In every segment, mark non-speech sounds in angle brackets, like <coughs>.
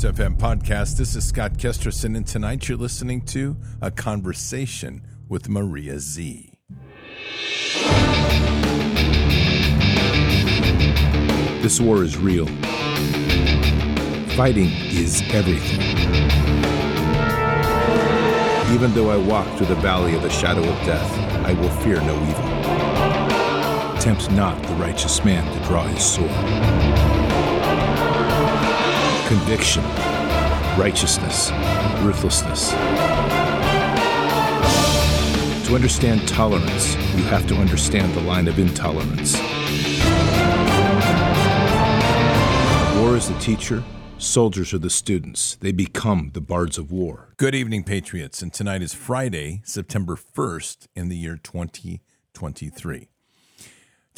Bards FM podcast. This is Scott Kesterson, and tonight you're listening to a conversation with Maria Zeee. This war is real. Fighting is everything. Even though I walk through the valley of the shadow of death, I will fear no evil. Tempt not the righteous man to draw his sword. Conviction, righteousness, ruthlessness. To understand tolerance, you have to understand the line of intolerance. War is the teacher, soldiers are the students. They become the bards of war. Good evening, Patriots. And tonight is Friday, September 1st, in the year 2023.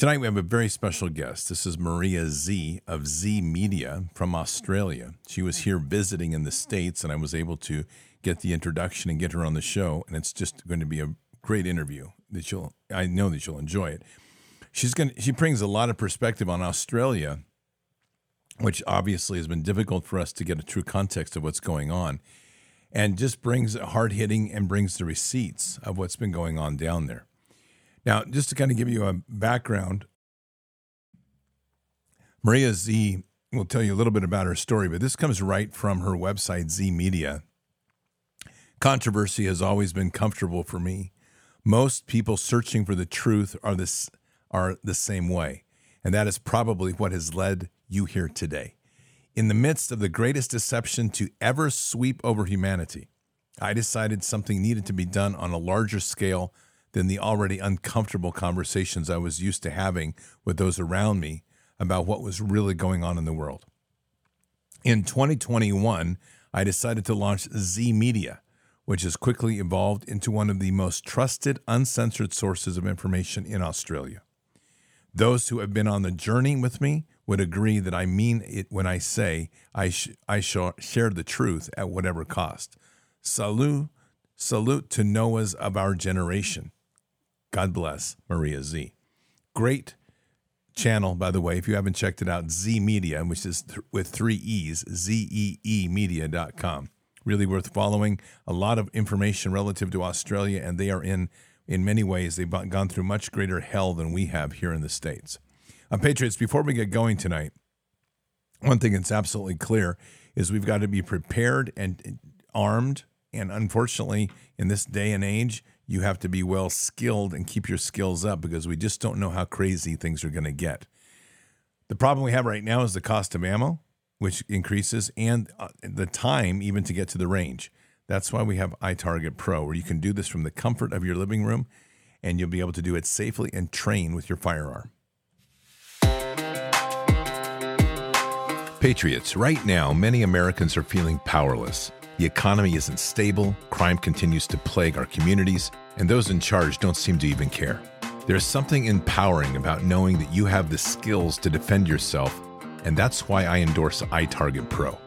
Tonight we have a very special guest. This is Maria Zeee of Zeee Media from Australia. She was here visiting in the States, and I was able to get the introduction and get her on the show. And it's just going to be a great interview that you'll I know that you'll enjoy it. She's going to, she brings a lot of perspective on Australia, which obviously has been difficult for us to get a true context of what's going on, and just brings hard hitting and brings the receipts of what's been going on down there. Now, just to kind of give you a background, Maria Zeee will tell you a little bit about her story, but this comes right from her website, Zeee Media. Controversy has always been comfortable for me. Most people searching for the truth are this are the same way, and that is probably what has led you here today. In the midst of the greatest deception to ever sweep over humanity, I decided something needed to be done on a larger scale than the already uncomfortable conversations I was used to having with those around me about what was really going on in the world. In 2021, I decided to launch Zeee Media, which has quickly evolved into one of the most trusted, uncensored sources of information in Australia. Those who have been on the journey with me would agree that I mean it when I say I, sh- I shall share the truth at whatever cost. Salute, salute to Noahs of our generation. God bless Maria Zeee. Great channel, by the way, if you haven't checked it out, Zeee Media, which is th- with three E's, Z E E media.com. Really worth following. A lot of information relative to Australia, and they are in, in many ways, they've gone through much greater hell than we have here in the States. Uh, Patriots, before we get going tonight, one thing that's absolutely clear is we've got to be prepared and armed. And unfortunately, in this day and age, you have to be well skilled and keep your skills up because we just don't know how crazy things are going to get. The problem we have right now is the cost of ammo, which increases, and uh, the time even to get to the range. That's why we have iTarget Pro, where you can do this from the comfort of your living room and you'll be able to do it safely and train with your firearm. Patriots, right now, many Americans are feeling powerless. The economy isn't stable, crime continues to plague our communities, and those in charge don't seem to even care. There's something empowering about knowing that you have the skills to defend yourself, and that's why I endorse iTarget Pro.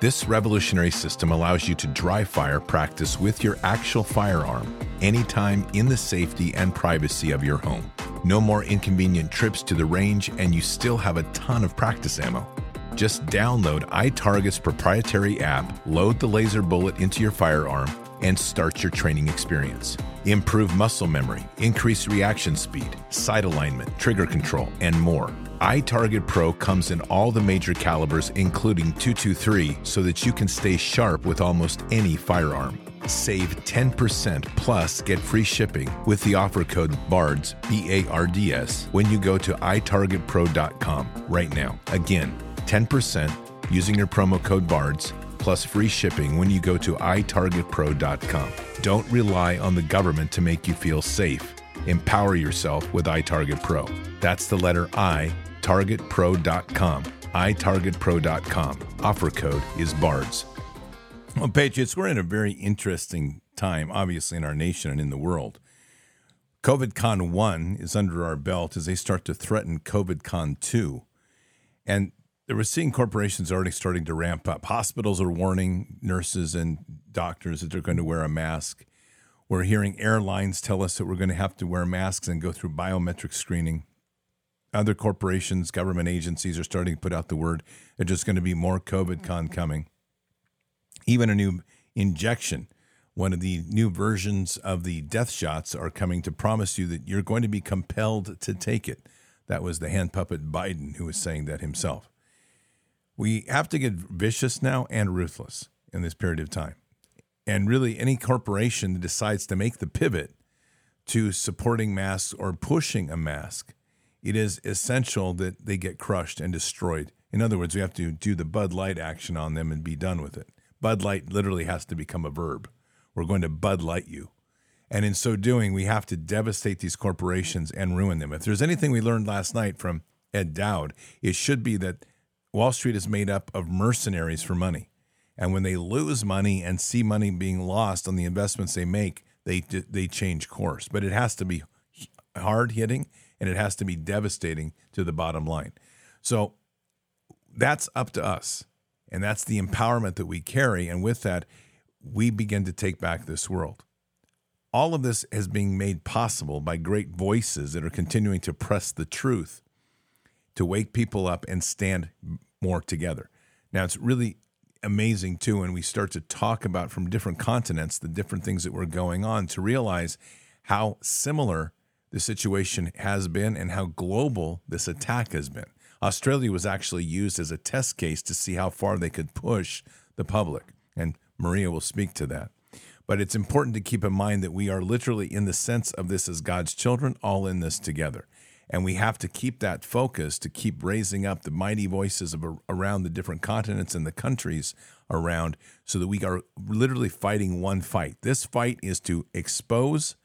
This revolutionary system allows you to dry fire practice with your actual firearm anytime in the safety and privacy of your home. No more inconvenient trips to the range, and you still have a ton of practice ammo. Just download iTarget's proprietary app, load the laser bullet into your firearm, and start your training experience. Improve muscle memory, increase reaction speed, sight alignment, trigger control, and more. iTarget Pro comes in all the major calibers, including 223, so that you can stay sharp with almost any firearm. Save 10% plus get free shipping with the offer code BARDS, B A R D S, when you go to itargetpro.com right now. Again, 10% using your promo code BARDS plus free shipping when you go to itargetpro.com. Don't rely on the government to make you feel safe. Empower yourself with iTarget Pro. That's the letter I, targetpro.com. itargetpro.com. Offer code is BARDS. Well, Patriots, we're in a very interesting time, obviously, in our nation and in the world. COVID Con 1 is under our belt as they start to threaten COVID Con 2. And we're seeing corporations already starting to ramp up. Hospitals are warning nurses and doctors that they're going to wear a mask. We're hearing airlines tell us that we're going to have to wear masks and go through biometric screening. other corporations, government agencies are starting to put out the word that there's going to be more COVID con mm-hmm. coming. Even a new injection, one of the new versions of the death shots are coming to promise you that you're going to be compelled to take it. That was the hand puppet Biden who was saying that himself. We have to get vicious now and ruthless in this period of time. And really, any corporation that decides to make the pivot to supporting masks or pushing a mask, it is essential that they get crushed and destroyed. In other words, we have to do the Bud Light action on them and be done with it. Bud Light literally has to become a verb. We're going to Bud Light you. And in so doing, we have to devastate these corporations and ruin them. If there's anything we learned last night from Ed Dowd, it should be that Wall Street is made up of mercenaries for money. And when they lose money and see money being lost on the investments they make, they they change course. But it has to be hard hitting and it has to be devastating to the bottom line. So that's up to us. And that's the empowerment that we carry. And with that, we begin to take back this world. All of this is being made possible by great voices that are continuing to press the truth to wake people up and stand more together. Now, it's really amazing too when we start to talk about from different continents the different things that were going on to realize how similar the situation has been and how global this attack has been. Australia was actually used as a test case to see how far they could push the public. And Maria will speak to that. But it's important to keep in mind that we are literally, in the sense of this as God's children, all in this together. And we have to keep that focus to keep raising up the mighty voices of around the different continents and the countries around so that we are literally fighting one fight. This fight is to expose,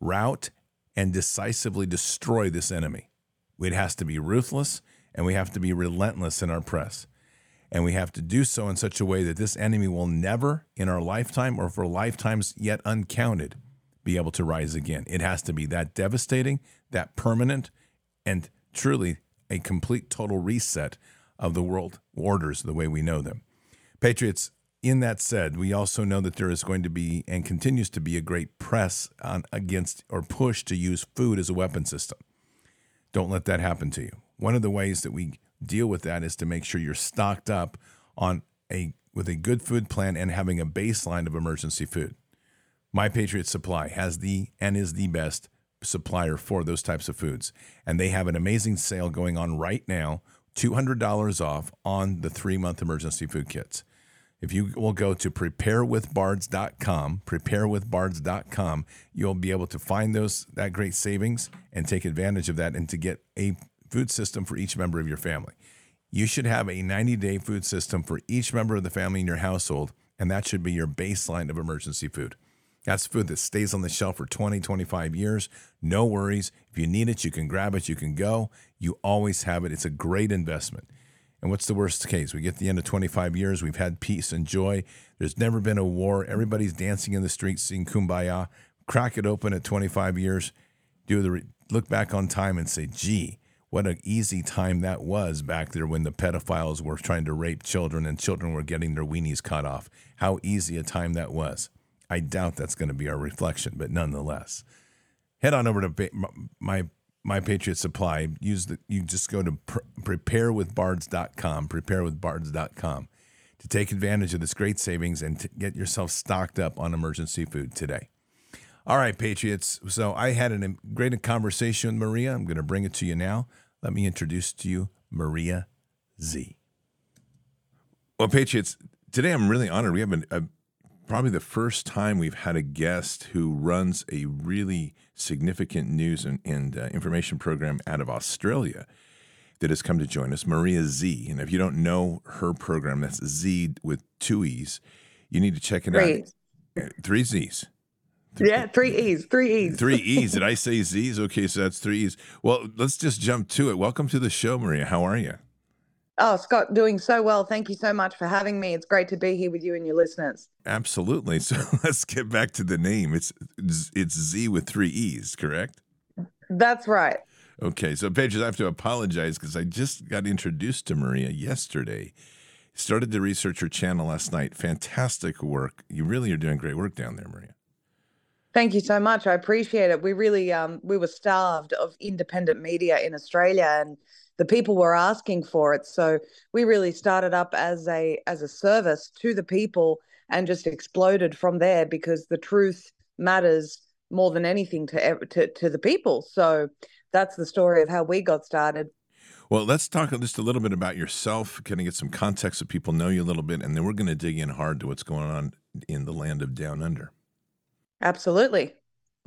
rout, and decisively destroy this enemy. It has to be ruthless and we have to be relentless in our press. And we have to do so in such a way that this enemy will never, in our lifetime or for lifetimes yet uncounted, be able to rise again. It has to be that devastating, that permanent, and truly a complete total reset of the world orders the way we know them. Patriots, in that said, we also know that there is going to be and continues to be a great press on against or push to use food as a weapon system. Don't let that happen to you. One of the ways that we deal with that is to make sure you're stocked up on a with a good food plan and having a baseline of emergency food. My Patriot Supply has the and is the best supplier for those types of foods. And they have an amazing sale going on right now $200 off on the three month emergency food kits. If you will go to preparewithbards.com, preparewithbards.com, you'll be able to find those that great savings and take advantage of that and to get a food system for each member of your family. You should have a 90 day food system for each member of the family in your household, and that should be your baseline of emergency food. That's food that stays on the shelf for 20, 25 years. No worries. If you need it, you can grab it, you can go. You always have it. It's a great investment. And what's the worst case? We get the end of 25 years, we've had peace and joy. There's never been a war. Everybody's dancing in the streets, singing kumbaya. Crack it open at 25 years. Do the look back on time and say, "Gee, what an easy time that was back there when the pedophiles were trying to rape children and children were getting their weenies cut off. How easy a time that was." I doubt that's going to be our reflection, but nonetheless, head on over to my my Patriot Supply. Use the you just go to pre- preparewithbards.com, preparewithbards.com to take advantage of this great savings and get yourself stocked up on emergency food today. All right, Patriots. So I had a great conversation with Maria. I'm going to bring it to you now. Let me introduce to you Maria Zeee. Well, Patriots, today I'm really honored. We have a, a probably the first time we've had a guest who runs a really significant news and, and uh, information program out of Australia that has come to join us, Maria Zeee. And if you don't know her program, that's Z with two E's, you need to check it three. out. Uh, three Z's. Yeah, three E's, three E's. Three <laughs> E's. Did I say Z's? Okay, so that's three E's. Well, let's just jump to it. Welcome to the show, Maria. How are you? Oh, Scott, doing so well. Thank you so much for having me. It's great to be here with you and your listeners. Absolutely. So <laughs> let's get back to the name. It's it's Z with three E's, correct? That's right. Okay, so Paige, I have to apologize because I just got introduced to Maria yesterday. Started to research her channel last night. Fantastic work. You really are doing great work down there, Maria. Thank you so much. I appreciate it. We really um, we were starved of independent media in Australia, and the people were asking for it. So we really started up as a as a service to the people, and just exploded from there because the truth matters more than anything to to to the people. So that's the story of how we got started. Well, let's talk just a little bit about yourself. Kind of get some context so people know you a little bit, and then we're going to dig in hard to what's going on in the land of Down Under. Absolutely.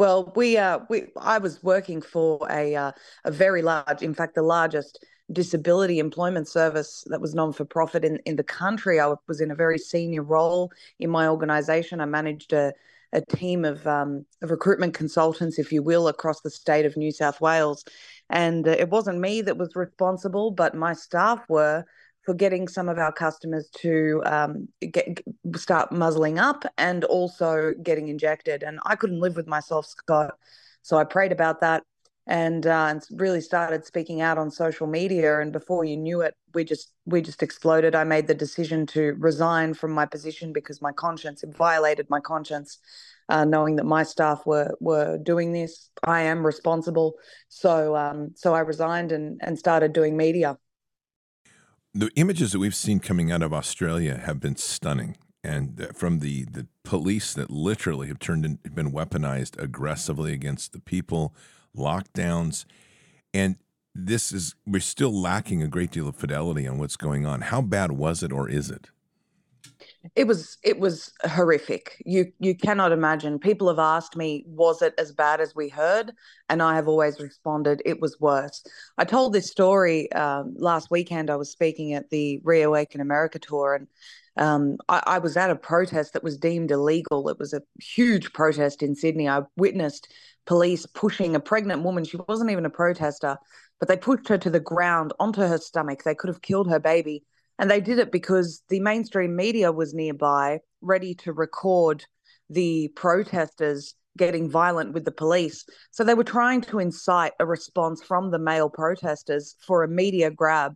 Well, we uh, we I was working for a uh, a very large, in fact, the largest disability employment service that was non for profit in in the country. I was in a very senior role in my organization. I managed a a team of, um, of recruitment consultants, if you will, across the state of New South Wales. And uh, it wasn't me that was responsible, but my staff were for getting some of our customers to um, get, start muzzling up and also getting injected. And I couldn't live with myself, Scott. So I prayed about that and, uh, and really started speaking out on social media. And before you knew it, we just we just exploded. I made the decision to resign from my position because my conscience it violated my conscience, uh, knowing that my staff were were doing this. I am responsible, so um, so I resigned and and started doing media the images that we've seen coming out of Australia have been stunning, and from the the police that literally have turned in, been weaponized aggressively against the people, lockdowns, and this is we're still lacking a great deal of fidelity on what's going on. How bad was it, or is it? It was it was horrific. You you cannot imagine. People have asked me was it as bad as we heard? And i have always responded it was worse. I told this story um, last weekend. I was speaking at the reawaken america tour and um, I, I was at a protest that was deemed illegal. It was a huge protest in sydney. I witnessed police pushing a pregnant woman. She wasn't even a protester but they pushed her to the ground onto her stomach. They could have killed her baby and they did it because the mainstream media was nearby, ready to record the protesters getting violent with the police. So they were trying to incite a response from the male protesters for a media grab.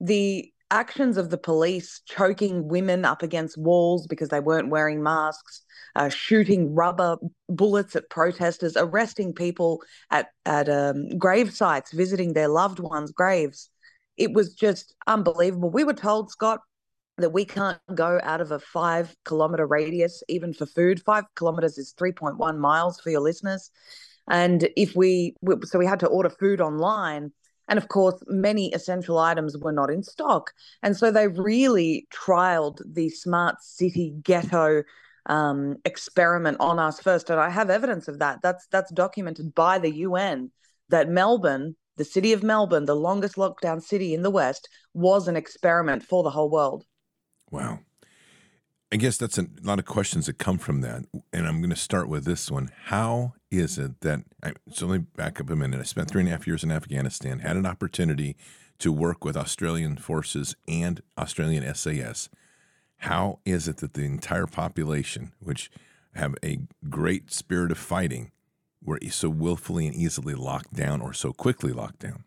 The actions of the police choking women up against walls because they weren't wearing masks, uh, shooting rubber bullets at protesters, arresting people at at um, grave sites, visiting their loved ones' graves it was just unbelievable. We were told, Scott, that we can't go out of a five kilometer radius, even for food. Five kilometers is 3.1 miles for your listeners. And if we, so we had to order food online. And of course, many essential items were not in stock. And so they really trialed the smart city ghetto um, experiment on us first. And I have evidence of that. That's that's documented by the UN that Melbourne the city of Melbourne, the longest lockdown city in the West, was an experiment for the whole world. Wow. I guess that's a lot of questions that come from that. And I'm going to start with this one. How is it that, so let me back up a minute. I spent three and a half years in Afghanistan, had an opportunity to work with Australian forces and Australian SAS. How is it that the entire population, which have a great spirit of fighting, were so willfully and easily locked down or so quickly locked down?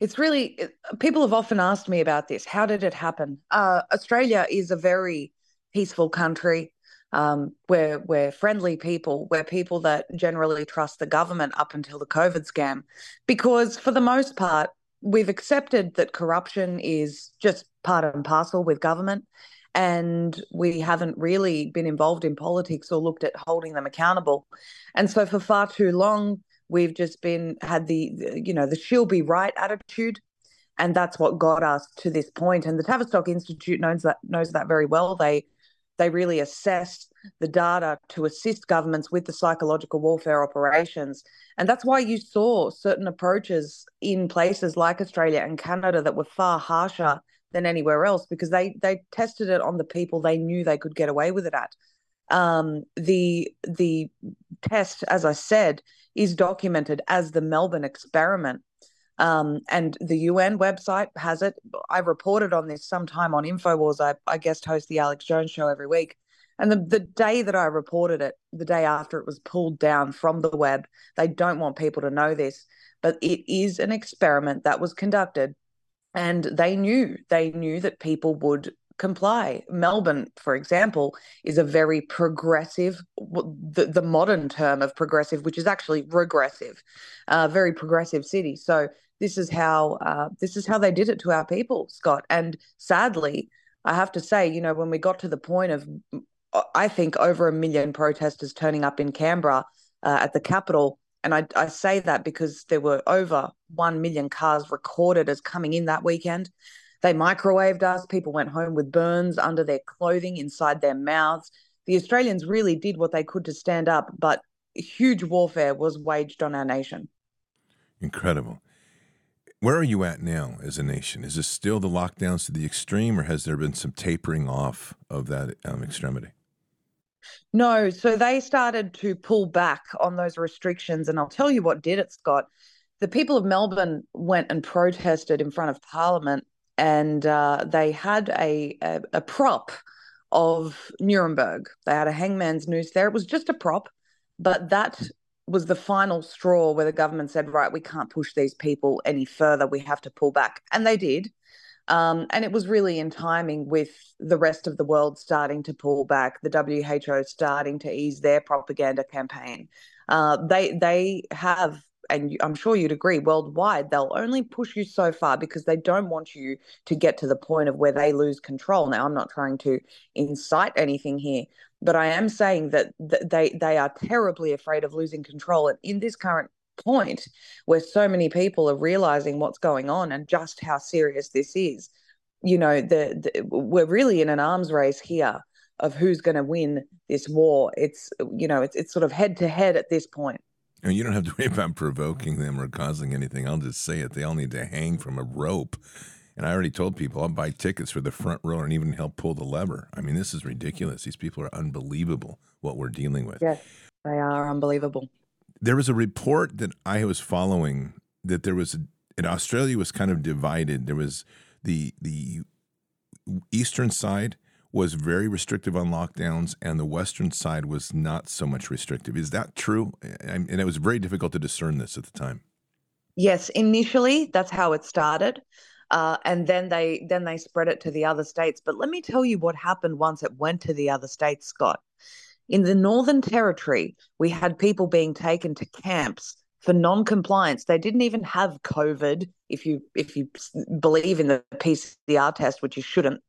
It's really, people have often asked me about this. How did it happen? Uh, Australia is a very peaceful country. Um, we're, we're friendly people. We're people that generally trust the government up until the COVID scam. Because for the most part, we've accepted that corruption is just part and parcel with government and we haven't really been involved in politics or looked at holding them accountable. And so for far too long, we've just been had the, you know the she'll be right attitude, and that's what got us to this point. And the Tavistock Institute knows that knows that very well. They they really assess the data to assist governments with the psychological warfare operations. And that's why you saw certain approaches in places like Australia and Canada that were far harsher than anywhere else because they they tested it on the people they knew they could get away with it at. Um, the the test, as I said, is documented as the Melbourne experiment. Um, and the UN website has it. I reported on this sometime on Infowars. I, I guest host the Alex Jones show every week. And the, the day that I reported it, the day after it was pulled down from the web, they don't want people to know this, but it is an experiment that was conducted and they knew they knew that people would comply. Melbourne, for example, is a very progressive, the, the modern term of progressive, which is actually regressive, uh, very progressive city. So this is how uh, this is how they did it to our people, Scott. And sadly, I have to say, you know, when we got to the point of, I think over a million protesters turning up in Canberra uh, at the capital, and I, I say that because there were over one million cars recorded as coming in that weekend. They microwaved us. People went home with burns under their clothing, inside their mouths. The Australians really did what they could to stand up, but huge warfare was waged on our nation. Incredible. Where are you at now as a nation? Is this still the lockdowns to the extreme, or has there been some tapering off of that um, extremity? No, so they started to pull back on those restrictions. And I'll tell you what did it, Scott. The people of Melbourne went and protested in front of Parliament, and uh, they had a, a, a prop of Nuremberg. They had a hangman's noose there. It was just a prop, but that was the final straw where the government said, right, we can't push these people any further. We have to pull back. And they did. Um, and it was really in timing with the rest of the world starting to pull back, the WHO starting to ease their propaganda campaign. Uh, they they have, and I'm sure you'd agree, worldwide, they'll only push you so far because they don't want you to get to the point of where they lose control. Now, I'm not trying to incite anything here, but I am saying that they they are terribly afraid of losing control. And in this current point where so many people are realizing what's going on and just how serious this is, you know, the, the we're really in an arms race here of who's going to win this war. It's you know, it's it's sort of head to head at this point. And you don't have to worry about provoking them or causing anything. I'll just say it. They all need to hang from a rope and I already told people I'll buy tickets for the front row and even help pull the lever. I mean, this is ridiculous. These people are unbelievable what we're dealing with. Yes, they are unbelievable. There was a report that I was following that there was and Australia was kind of divided. There was the the eastern side was very restrictive on lockdowns, and the western side was not so much restrictive. Is that true? And it was very difficult to discern this at the time. Yes, initially that's how it started uh, and then they then they spread it to the other states. But let me tell you what happened once it went to the other states, Scott. In the Northern Territory, we had people being taken to camps for non-compliance. They didn't even have COVID, if you if you believe in the PCR test, which you shouldn't.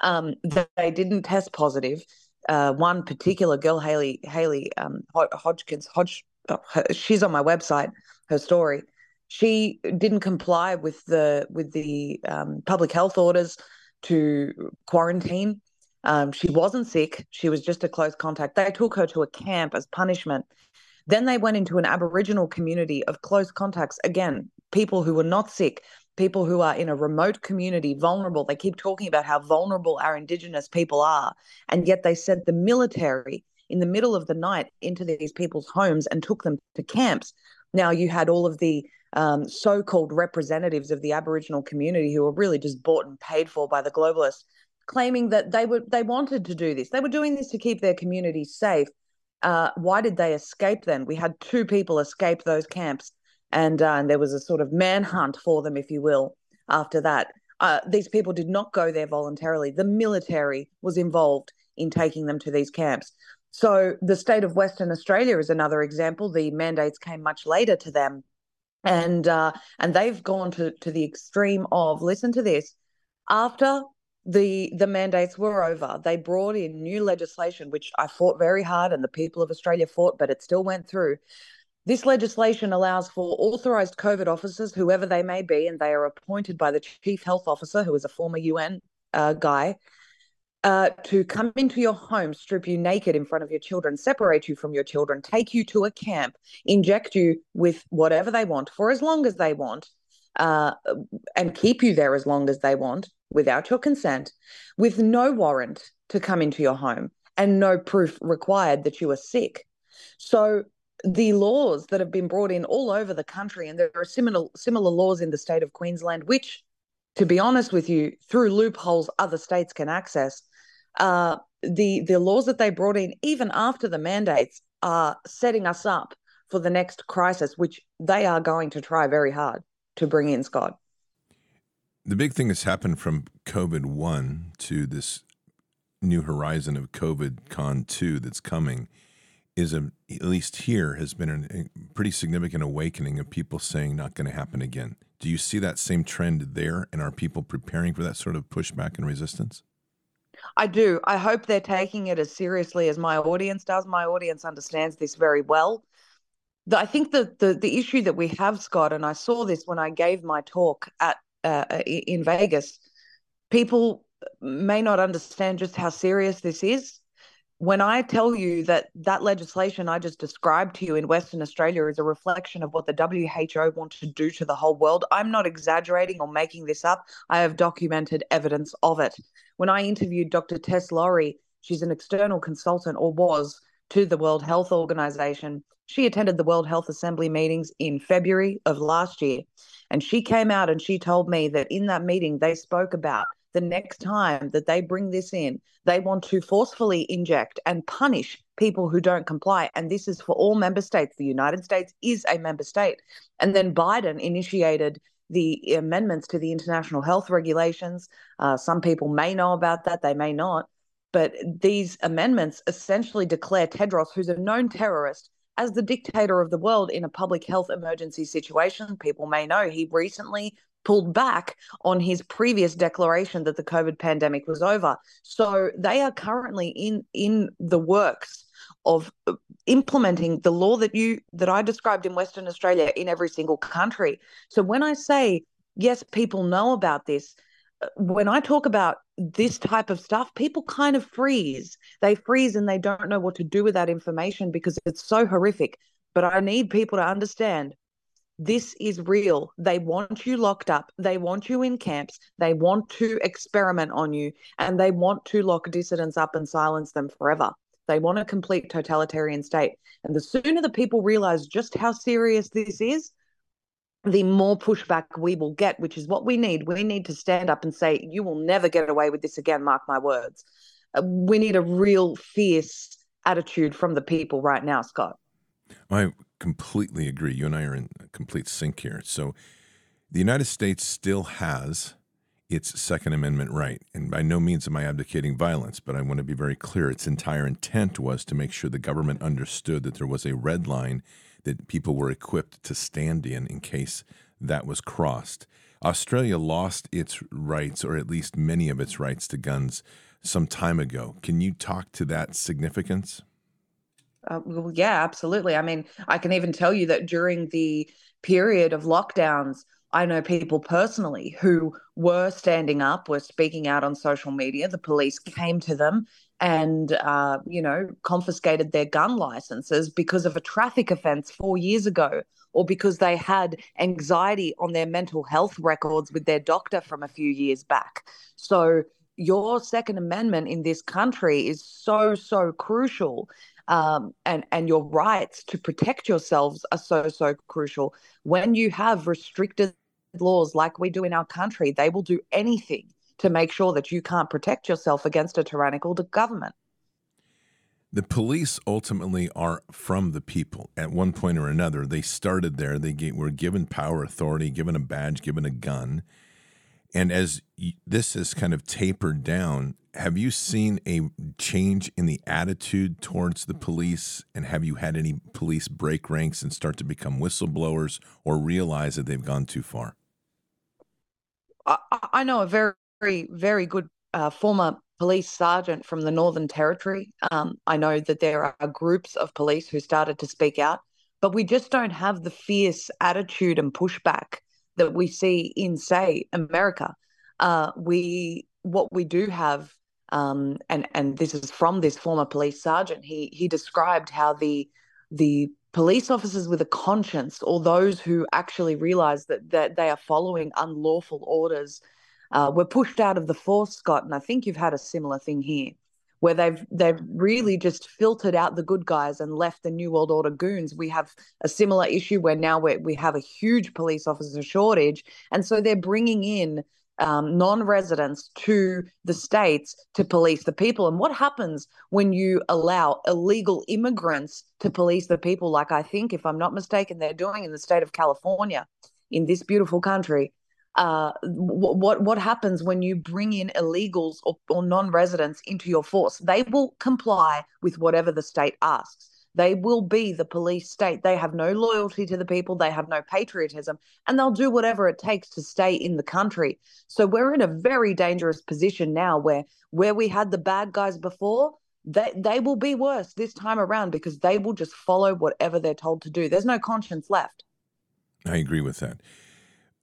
Um, they didn't test positive. Uh, one particular girl, Haley Haley um, Hodgkins, Hodge, oh, she's on my website. Her story she didn't comply with the with the um, public health orders to quarantine. Um, she wasn't sick; she was just a close contact. They took her to a camp as punishment. Then they went into an Aboriginal community of close contacts. Again, people who were not sick, people who are in a remote community, vulnerable. They keep talking about how vulnerable our Indigenous people are, and yet they sent the military in the middle of the night into these people's homes and took them to camps. Now you had all of the um, so-called representatives of the Aboriginal community who were really just bought and paid for by the globalists, claiming that they were they wanted to do this. They were doing this to keep their community safe. Uh, why did they escape then? We had two people escape those camps, and, uh, and there was a sort of manhunt for them, if you will, after that. Uh, these people did not go there voluntarily. The military was involved in taking them to these camps. So the state of Western Australia is another example. The mandates came much later to them and uh, and they've gone to to the extreme of listen to this after the the mandates were over. They brought in new legislation which i fought very hard and the people of australia fought but it still went through. This legislation allows for authorized covid officers whoever they may be and they are appointed by the chief health officer who is a former un uh, guy uh, to come into your home, strip you naked in front of your children, separate you from your children, take you to a camp, inject you with whatever they want for as long as they want, uh, and keep you there as long as they want without your consent, with no warrant to come into your home and no proof required that you are sick. So the laws that have been brought in all over the country, and there are similar similar laws in the state of Queensland, which, to be honest with you, through loopholes other states can access, uh, the the laws that they brought in, even after the mandates, are setting us up for the next crisis, which they are going to try very hard to bring in, Scott. the big thing that's happened from COVID 1 to this new horizon of COVID Con 2 that's coming is a, at least here has been a pretty significant awakening of people saying not going to happen again. Do you see that same trend there and are people preparing for that sort of pushback and resistance? I do. I hope they're taking it as seriously as my audience does. My audience understands this very well. I think that the the issue that we have, Scott, and I saw this when I gave my talk at uh, in Vegas, people may not understand just how serious this is. When I tell you that that legislation I just described to you in Western Australia is a reflection of what the WHO wants to do to the whole world, I'm not exaggerating or making this up. I have documented evidence of it. When I interviewed Dr. Tess Lawrie, she's an external consultant or was to the World Health Organization. She attended the World Health Assembly meetings in February of last year. And she came out and she told me that in that meeting, they spoke about the next time that they bring this in, they want to forcefully inject and punish people who don't comply. And this is for all member states. The United States is a member state. And then Biden initiated the amendments to the international health regulations. Uh, some people may know about that, they may not. But these amendments essentially declare Tedros, who's a known terrorist, as the dictator of the world in a public health emergency situation. People may know he recently pulled back on his previous declaration that the COVID pandemic was over. So they are currently in in the works of uh, implementing the law that you that I described in Western Australia in every single country. So when I say yes, people know about this, when I talk about this type of stuff, people kind of freeze. They freeze and they don't know what to do with that information because it's so horrific. But I need people to understand this is real. They want you locked up. They want you in camps. They want to experiment on you and they want to lock dissidents up and silence them forever. They want a complete totalitarian state. And the sooner the people realize just how serious this is, the more pushback we will get, which is what we need. We need to stand up and say, you will never get away with this again, mark my words. Uh, we need a real fierce attitude from the people right now, Scott. I completely agree. You and I are in complete sync here. So the United States still has its Second Amendment right. And by no means am I advocating violence, but I want to be very clear. Its entire intent was to make sure the government understood that there was a red line that people were equipped to stand in in case that was crossed. Australia lost its rights, or at least many of its rights to guns, some time ago. Can you talk to that significance? Uh, well, yeah, absolutely. I mean, I can even tell you that during the period of lockdowns, I know people personally who were standing up, were speaking out on social media. The police came to them and uh, you know confiscated their gun licenses because of a traffic offense four years ago or because they had anxiety on their mental health records with their doctor from a few years back. So your second amendment in this country is so so crucial um, and and your rights to protect yourselves are so so crucial. When you have restricted laws like we do in our country they will do anything to make sure that you can't protect yourself against a tyrannical government. The police ultimately are from the people. At one point or another, they started there. They were given power, authority, given a badge, given a gun. And as this has kind of tapered down, have you seen a change in the attitude towards the police? And have you had any police break ranks and start to become whistleblowers or realize that they've gone too far? I, I know a very very, very good uh, former police sergeant from the Northern Territory. Um, I know that there are groups of police who started to speak out, but we just don't have the fierce attitude and pushback that we see in, say, America. Uh, we what we do have, um, and and this is from this former police sergeant. He he described how the the police officers with a conscience, or those who actually realize that that they are following unlawful orders uh, were pushed out of the force, Scott, and I think you've had a similar thing here, where they've they've really just filtered out the good guys and left the New World Order goons. We have a similar issue where now we we have a huge police officer shortage, and so they're bringing in um, non-residents to the states to police the people. And what happens when you allow illegal immigrants to police the people? Like I think, if I'm not mistaken, they're doing in the state of California, in this beautiful country uh, what what happens when you bring in illegals or, or non-residents into your force? They will comply with whatever the state asks. They will be the police state. They have no loyalty to the people. They have no patriotism, and they'll do whatever it takes to stay in the country. So we're in a very dangerous position now, where where we had the bad guys before, they they will be worse this time around because they will just follow whatever they're told to do. There's no conscience left. I agree with that.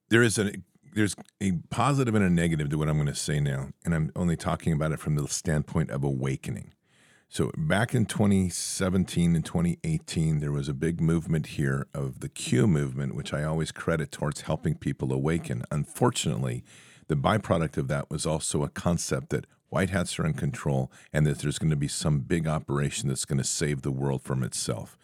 There is a there's a positive and a negative to what I'm going to say now, and I'm only talking about it from the standpoint of awakening. So back in 2017 and 2018, there was a big movement here of the Q movement, which I always credit towards helping people awaken. Unfortunately, the byproduct of that was also a concept that white hats are in control and that there's going to be some big operation that's going to save the world from itself.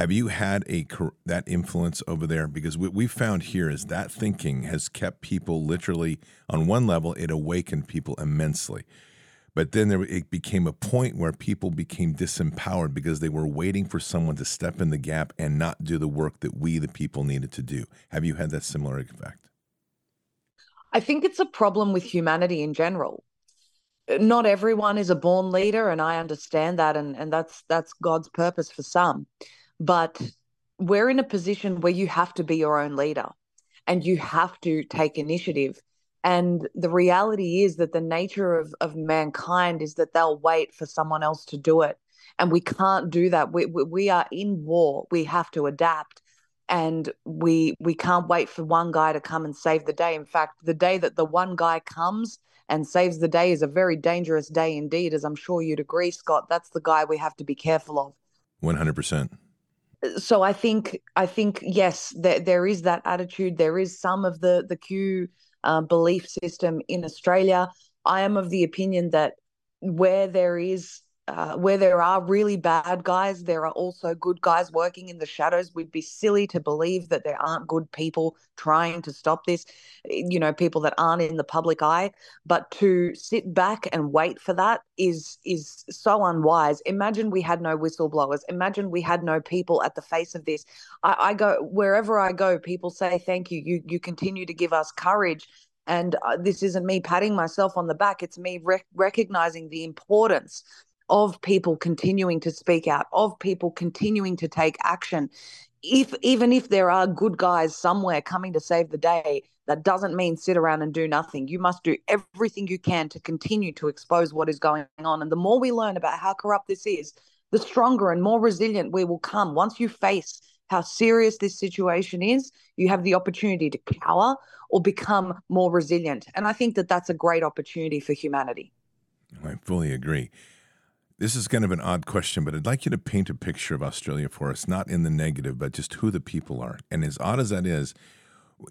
Have you had a that influence over there? Because what we found here is that thinking has kept people literally on one level. It awakened people immensely, but then there it became a point where people became disempowered because they were waiting for someone to step in the gap and not do the work that we, the people, needed to do. Have you had that similar effect? I think it's a problem with humanity in general. Not everyone is a born leader, and I understand that, and, and that's that's God's purpose for some but we're in a position where you have to be your own leader and you have to take initiative. And the reality is that the nature of, of mankind is that they'll wait for someone else to do it. And we can't do that. We, we, we are in war. We have to adapt. And we we can't wait for one guy to come and save the day. In fact, the day that the one guy comes and saves the day is a very dangerous day indeed, as I'm sure you'd agree, Scott. That's the guy we have to be careful of. 100% so I think I think yes, there, there is that attitude. There is some of the the Q uh, belief system in Australia. I am of the opinion that where there is uh, where there are really bad guys, there are also good guys working in the shadows. We'd be silly to believe that there aren't good people trying to stop this, you know, people that aren't in the public eye. But to sit back and wait for that is is so unwise. Imagine we had no whistleblowers. Imagine we had no people at the face of this. I, I go wherever I go, people say thank you. You you continue to give us courage and uh, this isn't me patting myself on the back it's me rec- recognizing the importance of people continuing to speak out, of people continuing to take action. If even if there are good guys somewhere coming to save the day, that doesn't mean sit around and do nothing. You must do everything you can to continue to expose what is going on. And the more we learn about how corrupt this is, the stronger and more resilient we will come. Once you face how serious this situation is, you have the opportunity to cower or become more resilient. And I think that that's a great opportunity for humanity. I fully agree. This is kind of an odd question, but I'd like you to paint a picture of Australia for us, not in the negative, but just who the people are. And as odd as that is,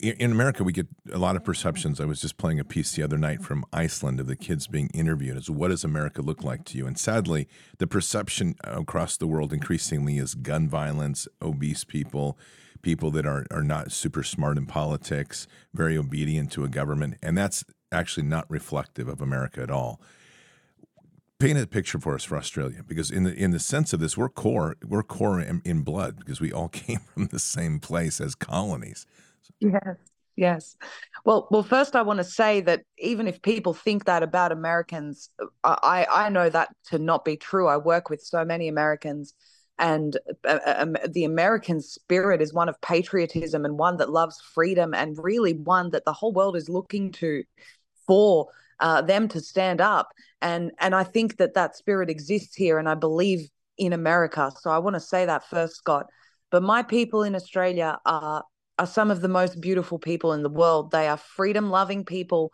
in America, we get a lot of perceptions. I was just playing a piece the other night from Iceland of the kids being interviewed as what does America look like to you? And sadly, the perception across the world increasingly is gun violence, obese people, people that are, are not super smart in politics, very obedient to a government. And that's actually not reflective of America at all paint a picture for us for Australia, because in the in the sense of this, we're core we're core in, in blood because we all <laughs> came from the same place as colonies. Yes, yes. Well, well, first I want to say that even if people think that about Americans, I I know that to not be true. I work with so many Americans. And uh, uh um, the American spirit is one of patriotism and one that loves freedom, and really one that the whole world is looking to for uh, them to stand up. And and I think that that spirit exists here, and I believe in America. So I want to say that first, Scott. But my people in Australia are are some of the most beautiful people in the world. They are freedom loving people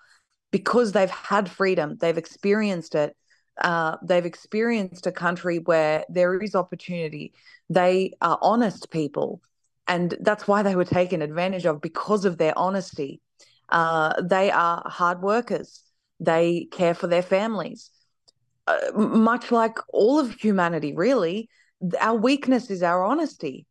because they've had freedom. They've experienced it. Uh, they've experienced a country where there is opportunity. They are honest people, and that's why they were taken advantage of because of their honesty. Uh, they are hard workers. They care for their families. Uh, much like all of humanity, really, our weakness is our honesty.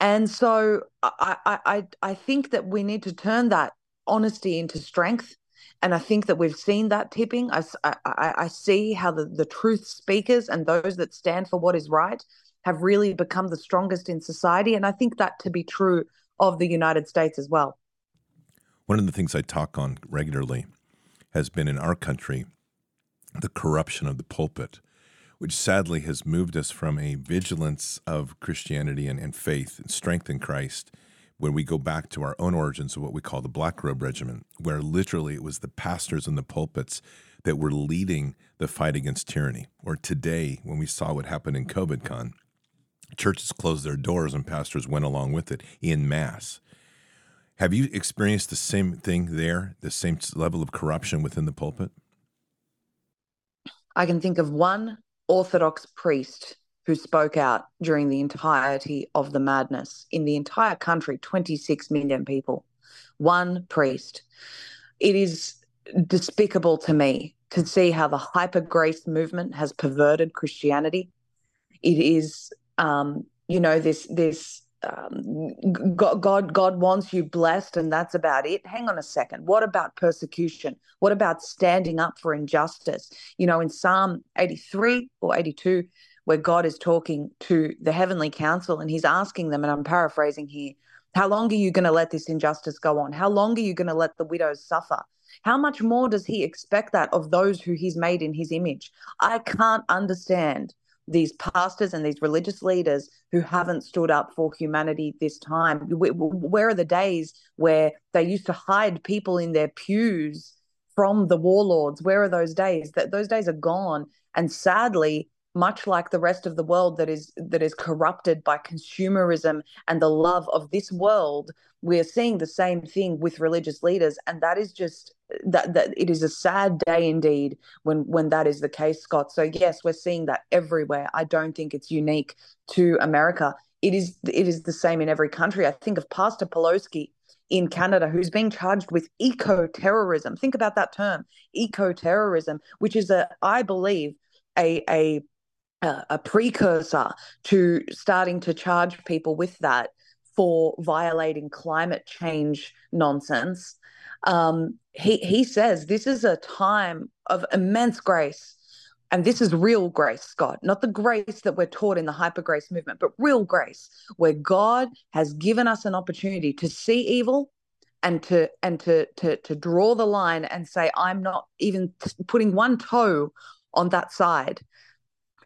And so I, I, I think that we need to turn that honesty into strength. And I think that we've seen that tipping. I, I, I see how the, the truth speakers and those that stand for what is right have really become the strongest in society. And I think that to be true of the United States as well. One of the things I talk on regularly has been in our country the corruption of the pulpit, which sadly has moved us from a vigilance of Christianity and, and faith and strength in Christ when we go back to our own origins of what we call the Black Robe Regiment, where literally it was the pastors in the pulpits that were leading the fight against tyranny. Or today, when we saw what happened in COVIDcon, churches closed their doors and pastors went along with it in mass. Have you experienced the same thing there, the same level of corruption within the pulpit? I can think of one Orthodox priest who spoke out during the entirety of the madness in the entire country 26 million people. One priest. It is despicable to me to see how the hyper grace movement has perverted christianity. It is um, you know this this um, God, God, God wants you blessed, and that's about it. Hang on a second. What about persecution? What about standing up for injustice? You know, in Psalm 83 or 82, where God is talking to the heavenly council and he's asking them, and I'm paraphrasing here, how long are you going to let this injustice go on? How long are you going to let the widows suffer? How much more does he expect that of those who he's made in his image? I can't understand these pastors and these religious leaders who haven't stood up for humanity this time. Where are the days where they used to hide people in their pews from the warlords? Where are those days? That those days are gone. And sadly, much like the rest of the world that is that is corrupted by consumerism and the love of this world we're seeing the same thing with religious leaders. And that is just that that it is a sad day indeed when when that is the case scott. So yes we're seeing that everywhere. I don't think it's unique to america. It is it is the same in every country. I think of pastor Pawlowski in Canada who's being charged with eco terrorism. Think about that term, eco terrorism, which is a, I believe, a a a precursor to starting to charge people with that for violating climate change nonsense. Um, he he says this is a time of immense grace, and this is real grace, Scott, not the grace that we're taught in the hyper grace movement, but real grace, where God has given us an opportunity to see evil and to and to to to draw the line and say, I'm not even putting one toe on that side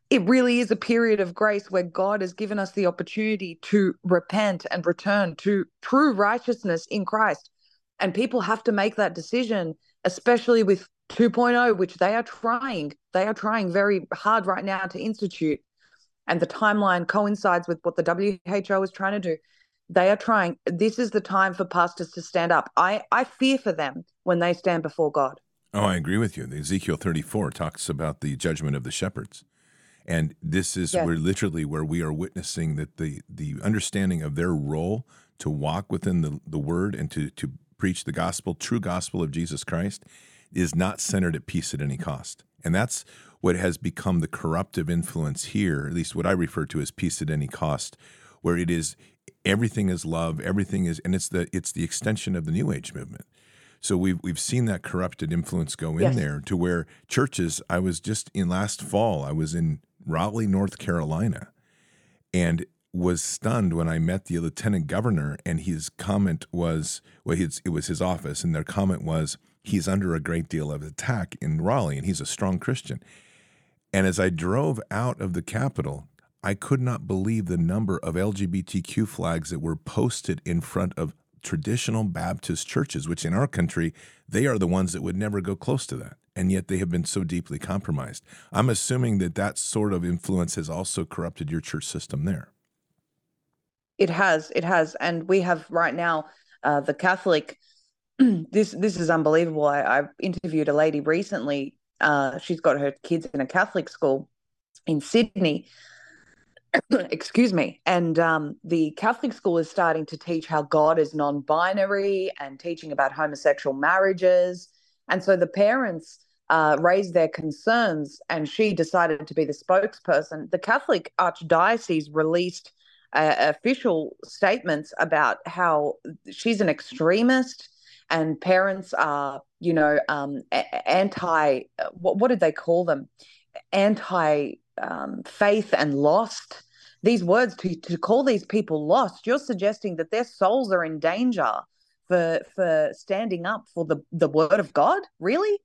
it really is a period of grace where God has given us the opportunity to repent and return to true righteousness in Christ. And people have to make that decision, especially with 2.0, which they are trying. They are trying very hard right now to institute. And the timeline coincides with what the WHO is trying to do. They are trying. This is the time for pastors to stand up. I, I fear for them when they stand before God. Oh, I agree with you. The Ezekiel 34 talks about the judgment of the shepherds and this is yes. where literally where we are witnessing that the the understanding of their role to walk within the, the word and to to preach the gospel, true gospel of Jesus Christ, is not centered at peace at any cost. And that's what has become the corruptive influence here, at least what I refer to as peace at any cost, where it is everything is love, everything is and it's the it's the extension of the new age movement. So we've we've seen that corrupted influence go in yes. there to where churches. I was just in last fall. I was in Raleigh, North Carolina, and was stunned when I met the lieutenant governor, and his comment was, well, it was his office, and their comment was, he's under a great deal of attack in Raleigh, and he's a strong Christian. And as I drove out of the Capitol, I could not believe the number of LGBTQ flags that were posted in front of traditional Baptist churches, which in our country, they are the ones that would never go close to that and yet they have been so deeply compromised. I'm assuming that that sort of influence has also corrupted your church system there. It has, it has, and we have right now uh, the Catholic. <clears throat> this this is unbelievable. I, I interviewed a lady recently. Uh, she's got her kids in a Catholic school in Sydney. <coughs> Excuse me. And um, the Catholic school is starting to teach how God is non binary and teaching about homosexual marriages. And so the parents uh, raised their concerns, and she decided to be the spokesperson. The Catholic Archdiocese released uh, official statements about how she's an extremist and parents are, you know, um, anti. What, what did they call them? Anti um, faith and lost. These words to to call these people lost, you're suggesting that their souls are in danger for for standing up for the the word of God, really?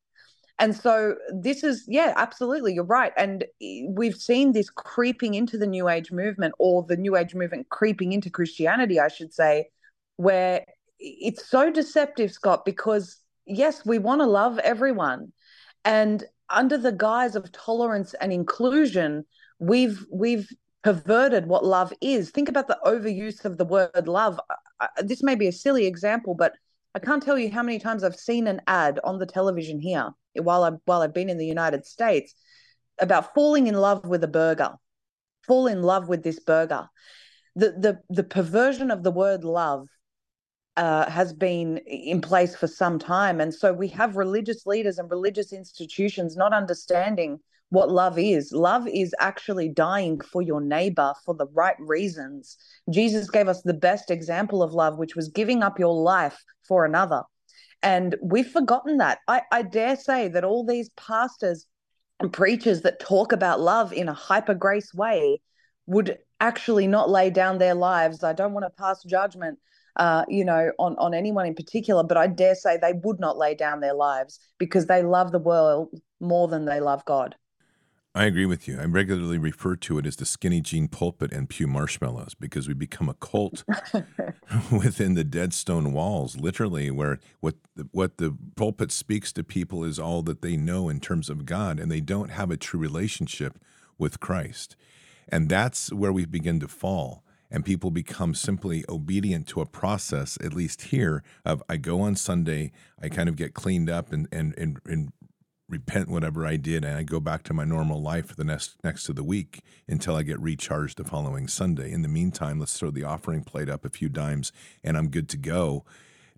And so this is yeah, absolutely, you're right. And we've seen this creeping into the new age movement or the new age movement creeping into Christianity, I should say, where it's so deceptive, Scott, because yes, we want to love everyone. And under the guise of tolerance and inclusion, we've we've perverted what love is. Think about the overuse of the word love. this may be a silly example, but I can't tell you how many times I've seen an ad on the television here while I while I've been in the United States about falling in love with a burger. Fall in love with this burger. The the the perversion of the word love uh, has been in place for some time. And so we have religious leaders and religious institutions not understanding what love is. Love is actually dying for your neighbor for the right reasons. Jesus gave us the best example of love, which was giving up your life for another. And we've forgotten that. I, I dare say that all these pastors and preachers that talk about love in a hyper grace way would actually not lay down their lives. I don't want to pass judgment uh, you know, on, on anyone in particular, but I dare say they would not lay down their lives because they love the world more than they love God. I agree with you. I regularly refer to it as the skinny jean pulpit and pew marshmallows because we become a cult <laughs> <laughs> within the dead stone walls, literally, where what the, what the pulpit speaks to people is all that they know in terms of God, and they don't have a true relationship with Christ, and that's where we begin to fall and people become simply obedient to a process, at least here, of I go on Sunday, I kind of get cleaned up and and and, and repent whatever I did, and I go back to my normal life for the next next of the week until I get recharged the following Sunday. In the meantime, let's throw the offering plate up a few dimes, and I'm good to go.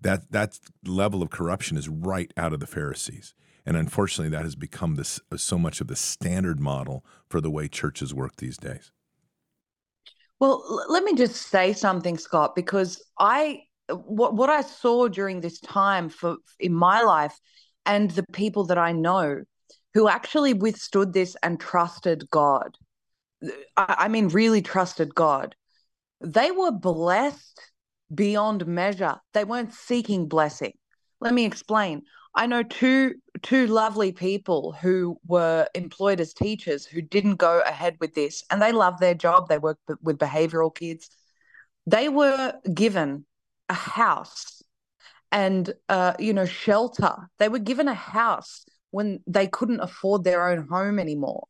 That that level of corruption is right out of the Pharisees. And unfortunately, that has become this so much of the standard model for the way churches work these days. Well, let me just say something, Scott, because I what what I saw during this time for in my life and the people that I know who actually withstood this and trusted God. I, mean, really trusted God. They were blessed beyond measure. They weren't seeking blessing. Let me explain. I know two two lovely people who were employed as teachers who didn't go ahead with this, and they love their job. They work with behavioral kids. They were given a house and uh, you know shelter. They were given a house when they couldn't afford their own home anymore.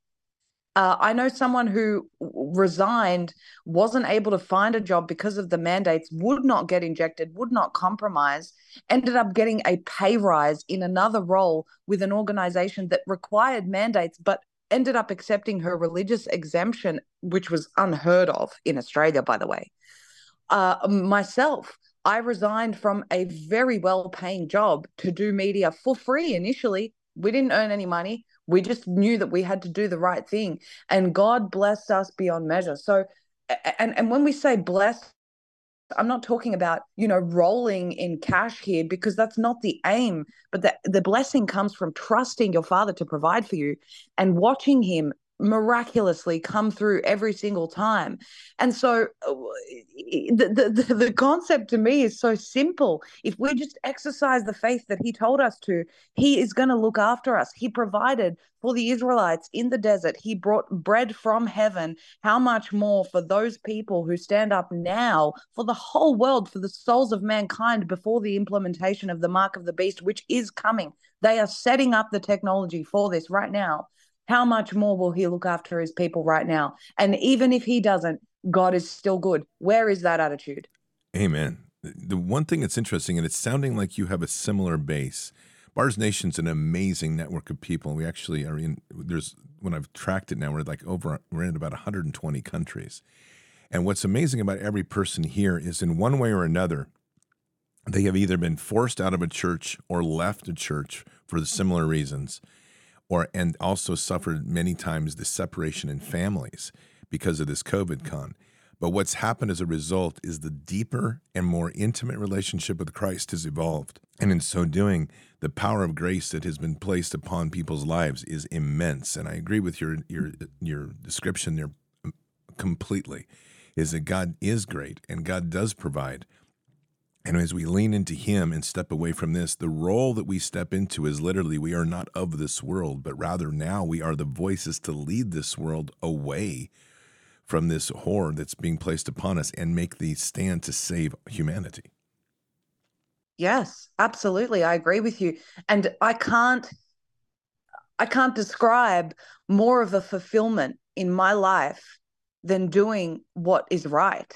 Uh, I know someone who resigned, wasn't able to find a job because of the mandates, would not get injected, would not compromise, ended up getting a pay rise in another role with an organization that required mandates, but ended up accepting her religious exemption, which was unheard of in Australia, by the way. Uh, myself, I resigned from a very well paying job to do media for free initially. We didn't earn any money we just knew that we had to do the right thing. And God blessed us beyond measure. So, and, and when we say blessed, I'm not talking about, you know, rolling in cash here because that's not the aim. But the, the blessing comes from trusting your father to provide for you and watching him miraculously come through every single time. And so uh, the, the, the concept to me is so simple. If we just exercise the faith that he told us to, he is going to look after us. He provided for the Israelites in the desert. He brought bread from heaven. How much more for those people who stand up now for the whole world, for the souls of mankind before the implementation of the mark of the beast, which is coming? They are setting up the technology for this right now how much more will he look after his people right now? And even if he doesn't, God is still good. Where is that attitude? Amen. The one thing that's interesting, and it's sounding like you have a similar base. Bards Nation's an amazing network of people. We actually are in. There's when I've tracked it now, we're like over. We're in about 120 countries, and what's amazing about every person here is, in one way or another, they have either been forced out of a church or left a church for similar reasons or and also suffered many times the separation in families because of this COVID con. But what's happened as a result is the deeper and more intimate relationship with Christ has evolved. And in so doing, the power of grace that has been placed upon people's lives is immense. And I agree with your your your description there um, completely. Is that God is great and God does provide. And as we lean into Him and step away from this, the role that we step into is literally we are not of this world, but rather now we are the voices to lead this world away from this horror that's being placed upon us and make the stand to save humanity. Yes, absolutely. I agree with you. And I can't I can't describe more of a fulfillment in my life than doing what is right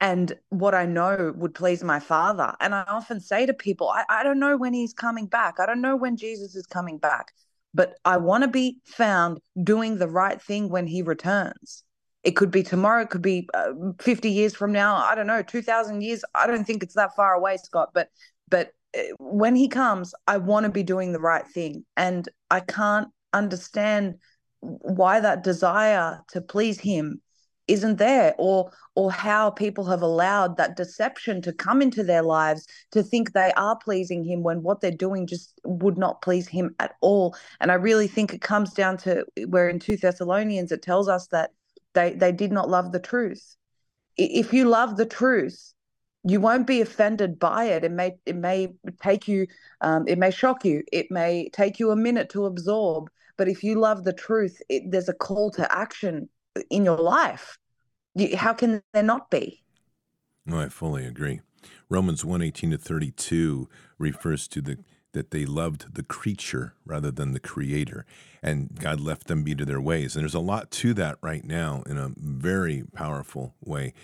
and what I know would please my father. And I often say to people, I, I don't know when he's coming back. I don't know when Jesus is coming back, but I want to be found doing the right thing when he returns. It could be tomorrow, it could be uh, 50 years from now. I don't know, 2000 years. I don't think it's that far away, Scott, but but uh, when he comes, I want to be doing the right thing. And I can't understand why that desire to please him isn't there or or how people have allowed that deception to come into their lives to think they are pleasing him when what they're doing just would not please him at all. And i really think it comes down to where in 2 thessalonians it tells us that they they did not love the truth. If you love the truth you won't be offended by it. It may it may take you um, it may shock you. It may take you a minute to absorb. But if you love the truth it, there's a call to action in your life. how can there not be? No, I fully agree. Romans 1 18 to 32 refers to the that they loved the creature rather than the creator, and God left them be to their ways. And there's a lot to that right now in a very powerful way.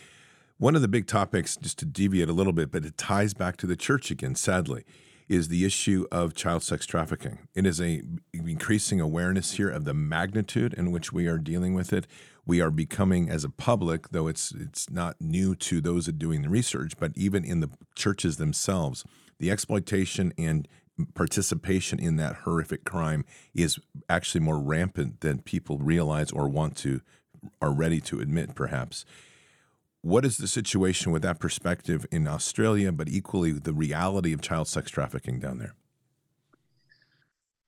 One of the big topics, just to deviate a little bit, but it ties back to the church again, sadly, is the issue of child sex trafficking. It is a increasing awareness here of the magnitude in which we are dealing with it. We are becoming, as a public, though it's it's not new to those doing the research, but even in the churches themselves, the exploitation and participation in that horrific crime is actually more rampant than people realize or want to are ready to admit, perhaps. What is the situation with that perspective in Australia, but equally the reality of child sex trafficking down there?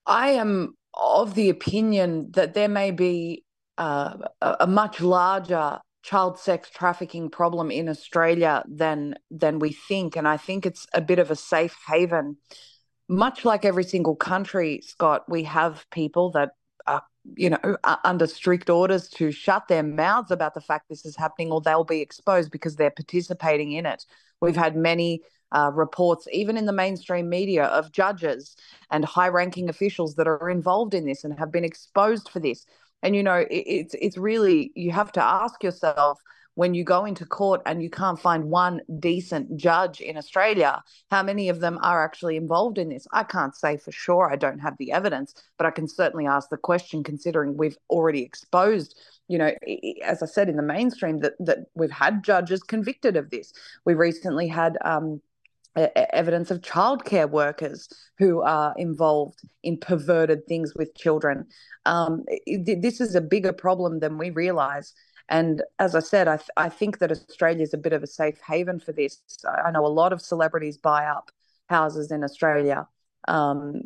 I am of the opinion that there may be uh, a much larger child sex trafficking problem in Australia than than we think, and I think it's a bit of a safe haven. Much like every single country, Scott, we have people that are, you know, under strict orders to shut their mouths about the fact this is happening, or they'll be exposed because they're participating in it. We've had many uh, reports, even in the mainstream media, of judges and high ranking officials that are involved in this and have been exposed for this. And, you know, it, it's, it's really, you have to ask yourself, when you go into court and you can't find one decent judge in Australia, how many of them are actually involved in this? I can't say for sure. I don't have the evidence, but I can certainly ask the question considering we've already exposed you know, as I said in the mainstream, that that we've had judges convicted of this. We recently had um, evidence of childcare workers who are involved in perverted things with children. Um, this is a bigger problem than we realize. And as I said, I, th- I think that Australia is a bit of a safe haven for this. I know a lot of celebrities buy up houses in Australia. Um,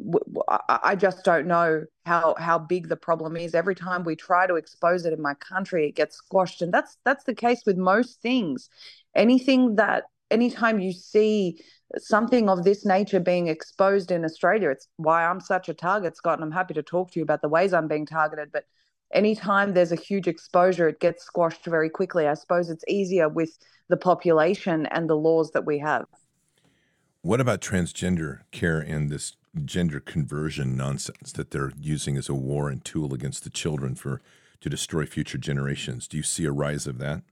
I just don't know how how big the problem is. Every time we try to expose it in my country, it gets squashed, and that's that's the case with most things. Anything that anytime you see something of this nature being exposed in Australia, it's why I'm such a target, Scott. And I'm happy to talk to you about the ways I'm being targeted, but anytime there's a huge exposure, it gets squashed very quickly. I suppose it's easier with the population and the laws that we have. What about transgender care and this gender conversion nonsense that they're using as a war and tool against the children for to destroy future generations? Do you see a rise of that?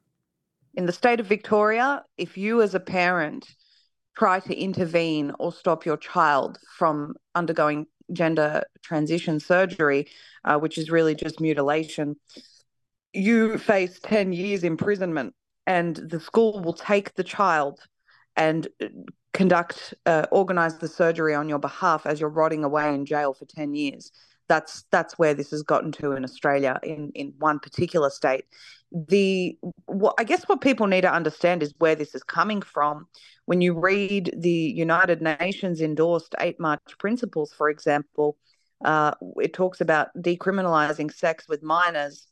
In the state of Victoria, if you as a parent try to intervene or stop your child from undergoing gender transition surgery, uh, which is really just mutilation, you face 10 years imprisonment and the school will take the child and uh, conduct uh, organize the surgery on your behalf as you're rotting away in jail for 10 years that's that's where this has gotten to in australia in in one particular state. The what, i guess what people need to understand is where this is coming from. When you read the united nations endorsed 8 march principles for example uh, it talks about decriminalizing sex with minors.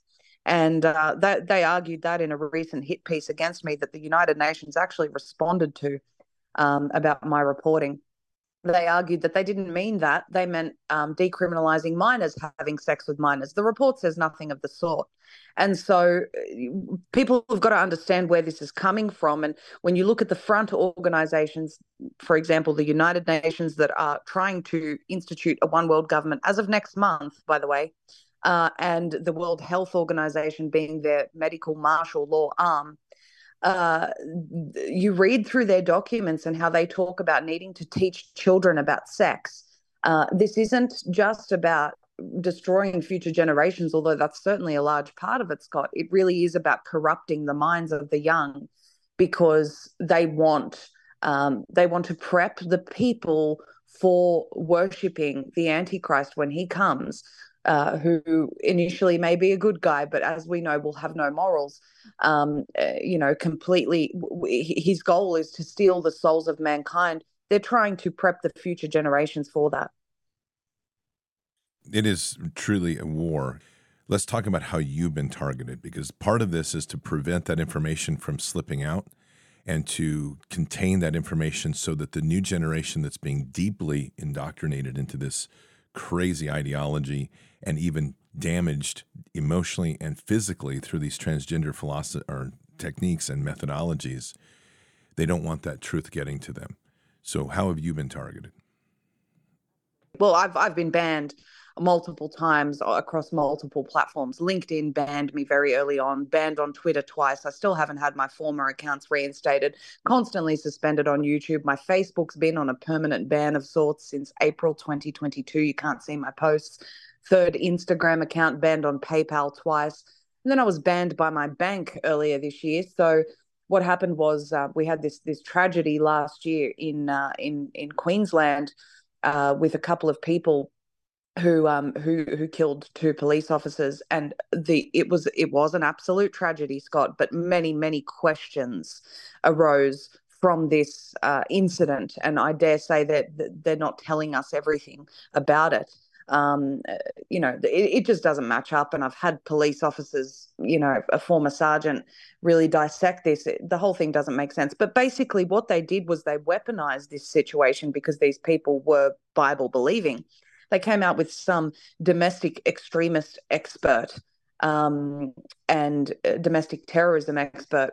And uh, that, they argued that in a recent hit piece against me that the united nations actually responded to um, about my reporting they argued that they didn't mean that. They meant um, decriminalizing minors having sex with minors. The report says nothing of the sort. And so uh, people have got to understand where this is coming from. And when you look at the front organizations, for example, the United Nations that are trying to institute a one world government as of next month, by the way, uh, and the World Health Organization being their medical martial law arm, uh, you read through their documents and how they talk about needing to teach children about sex. Uh, this isn't just about destroying future generations, although that's certainly a large part of it, Scott. It really is about corrupting the minds of the young because they want um, they want to prep the people for worshipping the Antichrist when he comes, uh, who initially may be a good guy, but as we know, will have no morals. Um, uh, you know, completely, his goal is to steal the souls of mankind. They're trying to prep the future generations for that. It is truly a war. Let's talk about how you've been targeted because part of this is to prevent that information from slipping out and to contain that information so that the new generation that's being deeply indoctrinated into this crazy ideology and even damaged emotionally and physically through these transgender philosophy or techniques and methodologies, they don't want that truth getting to them. So, how have you been targeted? Well, I've I've been banned multiple times across multiple platforms. LinkedIn banned me very early on, banned on Twitter twice. I still haven't had my former accounts reinstated, constantly suspended on YouTube. My Facebook's been on a permanent ban of sorts since April 2022. You can't see my posts. Third Instagram account banned on PayPal twice. And then I was banned by my bank earlier this year. So what happened was uh, we had this this tragedy last year in uh, in in Queensland uh, with a couple of people who um who who killed two police officers and the it was it was an absolute tragedy scott but many many questions arose from this uh, incident and i dare say that, they're not telling us everything about it um, uh, you know, it, it, just doesn't match up. And I've had police officers, you know, a former sergeant really dissect this. It, the whole thing doesn't make sense. But basically, what they did was they weaponized this situation because these people were Bible believing they came out with some domestic extremist expert um, and uh, domestic terrorism expert.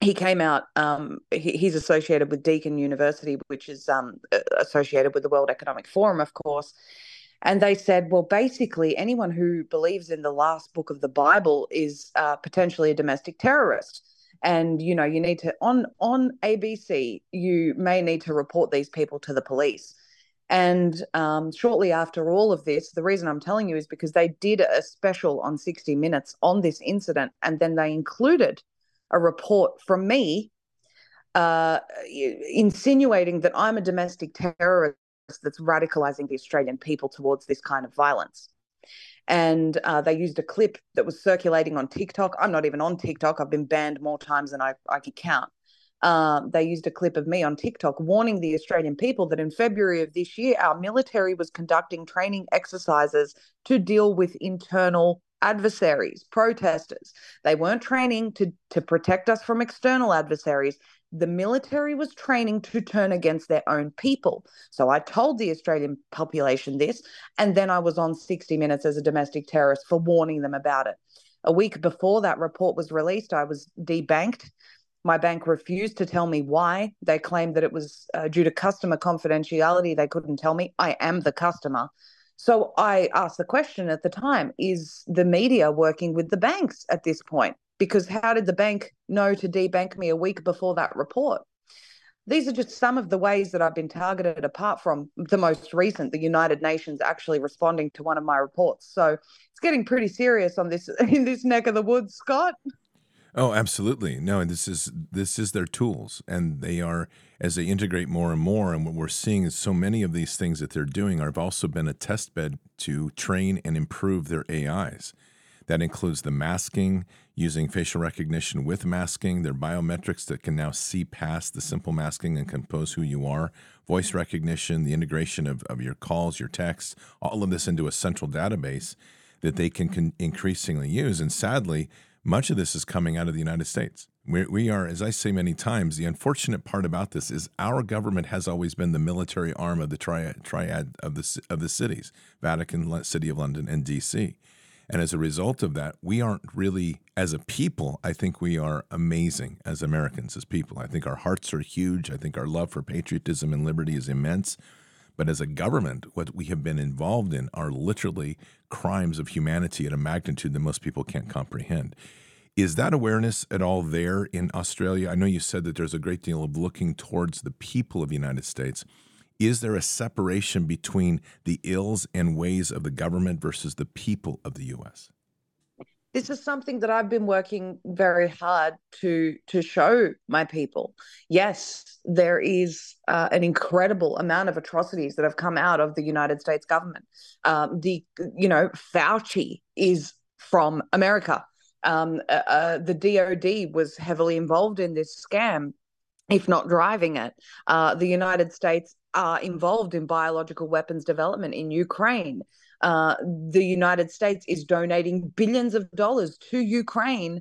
He came out. Um, he, he's associated with Deakin University, which is um, associated with the World Economic Forum, of course. And they said, well, basically, anyone who believes in the last book of the Bible is uh, potentially a domestic terrorist and you know you need to on on abc you may need to report these people to the police and um, shortly after all of this, the reason I'm telling you is because they did a special on 60 Minutes on this incident, and then they included a report from me uh, insinuating that I'm a domestic terrorist that's radicalizing the Australian people towards this kind of violence. And uh, they used a clip that was circulating on TikTok. I'm not even on TikTok. I've been banned more times than I, I could count um, they used a clip of me on TikTok warning the Australian people that in February of this year, our military was conducting training exercises to deal with internal adversaries, protesters. They weren't training to, to protect us from external adversaries. The military was training to turn against their own people. So I told the Australian population this, and then I was on 60 Minutes as a domestic terrorist for warning them about it. A week before that report was released, I was debanked my bank refused to tell me why. They claimed that it was uh, due to customer confidentiality. They couldn't tell me. I am the customer. So I asked the question at the time is the media working with the banks at this point? Because how did the bank know to debank me a week before that report? These are just some of the ways that I've been targeted, apart from the most recent, the United Nations actually responding to one of my reports. So it's getting pretty serious on this <laughs> in this neck of the woods, Scott. Oh, absolutely. No, this is this is their tools, and they are as they integrate more and more. And what we're seeing is so many of these things that they're doing have also been a test bed to train and improve their AIs. That includes the masking, using facial recognition with masking, their biometrics that can now see past the simple masking and compose who you are, voice recognition, the integration of, of your calls, your texts, all of this into a central database that they can, can increasingly use. And sadly, much of this is coming out of the United States. We, we are, as I say many times, the unfortunate part about this is our government has always been the military arm of the triad, triad of the of the cities: Vatican, City of London, and D.C. And as a result of that, we aren't really, as a people, I think we are amazing as Americans, as people. I think our hearts are huge. I think our love for patriotism and liberty is immense. But as a government, what we have been involved in are literally crimes of humanity at a magnitude that most people can't comprehend. Is that awareness at all there in Australia? I know you said that there's a great deal of looking towards the people of the United States. Is there a separation between the ills and ways of the government versus the people of the U.S.? This is something that I've been working very hard to to show my people. Yes, there is uh, an incredible amount of atrocities that have come out of the United States government. Um, the you know Fauci is from America. Um, uh, uh, the DoD was heavily involved in this scam if not driving it. Uh, the United States are involved in biological weapons development in Ukraine. Uh, the United States is donating billions of dollars to Ukraine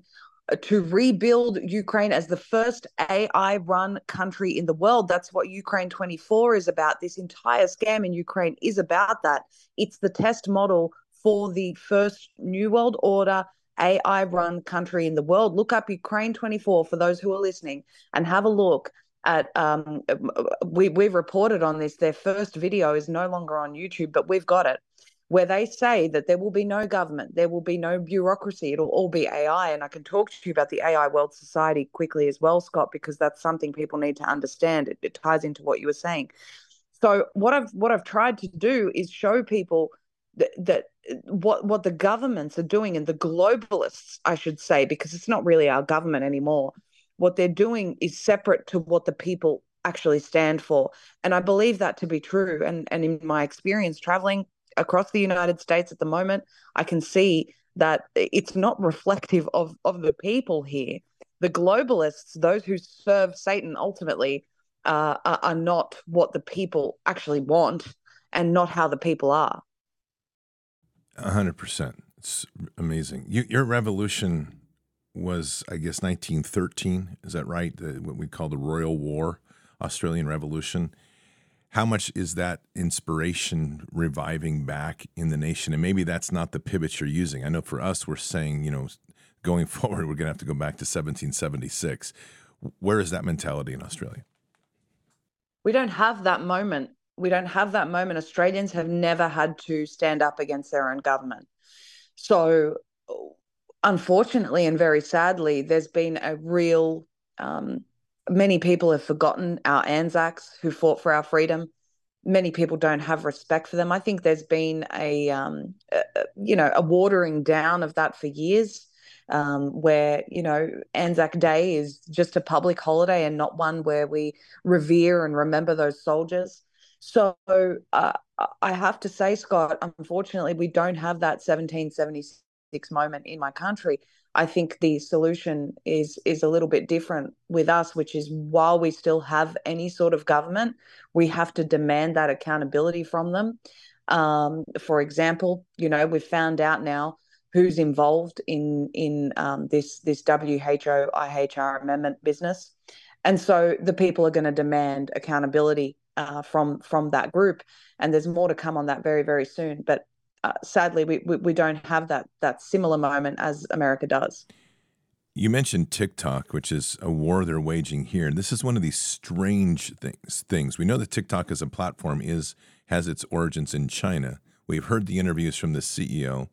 uh, to rebuild Ukraine as the first AI run country in the world. That's what Ukraine 24 is about. This entire scam in Ukraine is about that. It's the test model for the first New World Order AI run country in the world. Look up Ukraine 24 for those who are listening and have a look at um, we we've reported on this. Their first video is no longer on YouTube, but we've got it where they say that there will be no government, there will be no bureaucracy, it'll all be AI. And I can talk to you about the AI World Society quickly as well, Scott, because that's something people need to understand. It, it ties into what you were saying. So what I've what I've tried to do is show people that, that what what the governments are doing and the globalists, I should say, because it's not really our government anymore what they're doing is separate to what the people actually stand for. And I believe that to be true. And, and in my experience traveling across the United States at the moment, I can see that it's not reflective of, of the people here. The globalists, those who serve Satan ultimately, uh, are, are not what the people actually want and not how the people are. A hundred percent. It's amazing. You, your revolution was, I guess, 1913. Is that right? The, what we call the Royal War, Australian Revolution. How much is that inspiration reviving back in the nation? And maybe that's not the pivot you're using. I know for us, we're saying, you know, going <laughs> forward, we're going to have to go back to 1776. Where is that mentality in Australia? We don't have that moment. We don't have that moment. Australians have never had to stand up against their own government. So unfortunately and very sadly, there's been a real, um, many people have forgotten our Anzacs who fought for our freedom. Many people don't have respect for them. I think there's been a, um, a you know, a watering down of that for years. Um, where you know Anzac Day is just a public holiday and not one where we revere and remember those soldiers. So uh, I have to say, Scott, unfortunately, we don't have that 1776 moment in my country i think the solution is is a little bit different with us which is while we still have any sort of government we have to demand that accountability from them. Um, for example you know we've found out now who's involved in in um, this this WHO IHR amendment business, and so the people are going to demand accountability uh, from from that group, and there's more to come on that very very soon. But uh, sadly, we, we, we don't have that that similar moment as America does. You mentioned TikTok, which is a war they're waging here. This is one of these strange things. Things we know that TikTok as a platform is has its origins in China. We've heard the interviews from the CEO,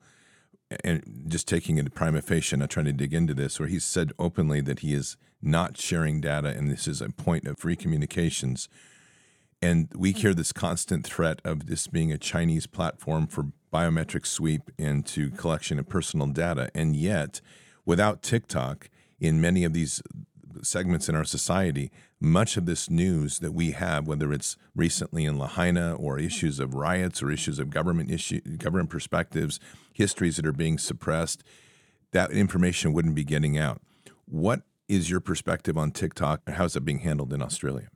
and just taking it prima facie, not trying to dig into this, where he's said openly that he is not sharing data, and this is a point of free communications. And we hear this constant threat of this being a Chinese platform for biometric sweep into collection of personal data. And yet, without TikTok, in many of these segments in our society, much of this news that we have, whether it's recently in Lahaina or issues of riots or issues of government issue, government perspectives, histories that are being suppressed, that information wouldn't be getting out. What is your perspective on TikTok and how is it being handled in Australia?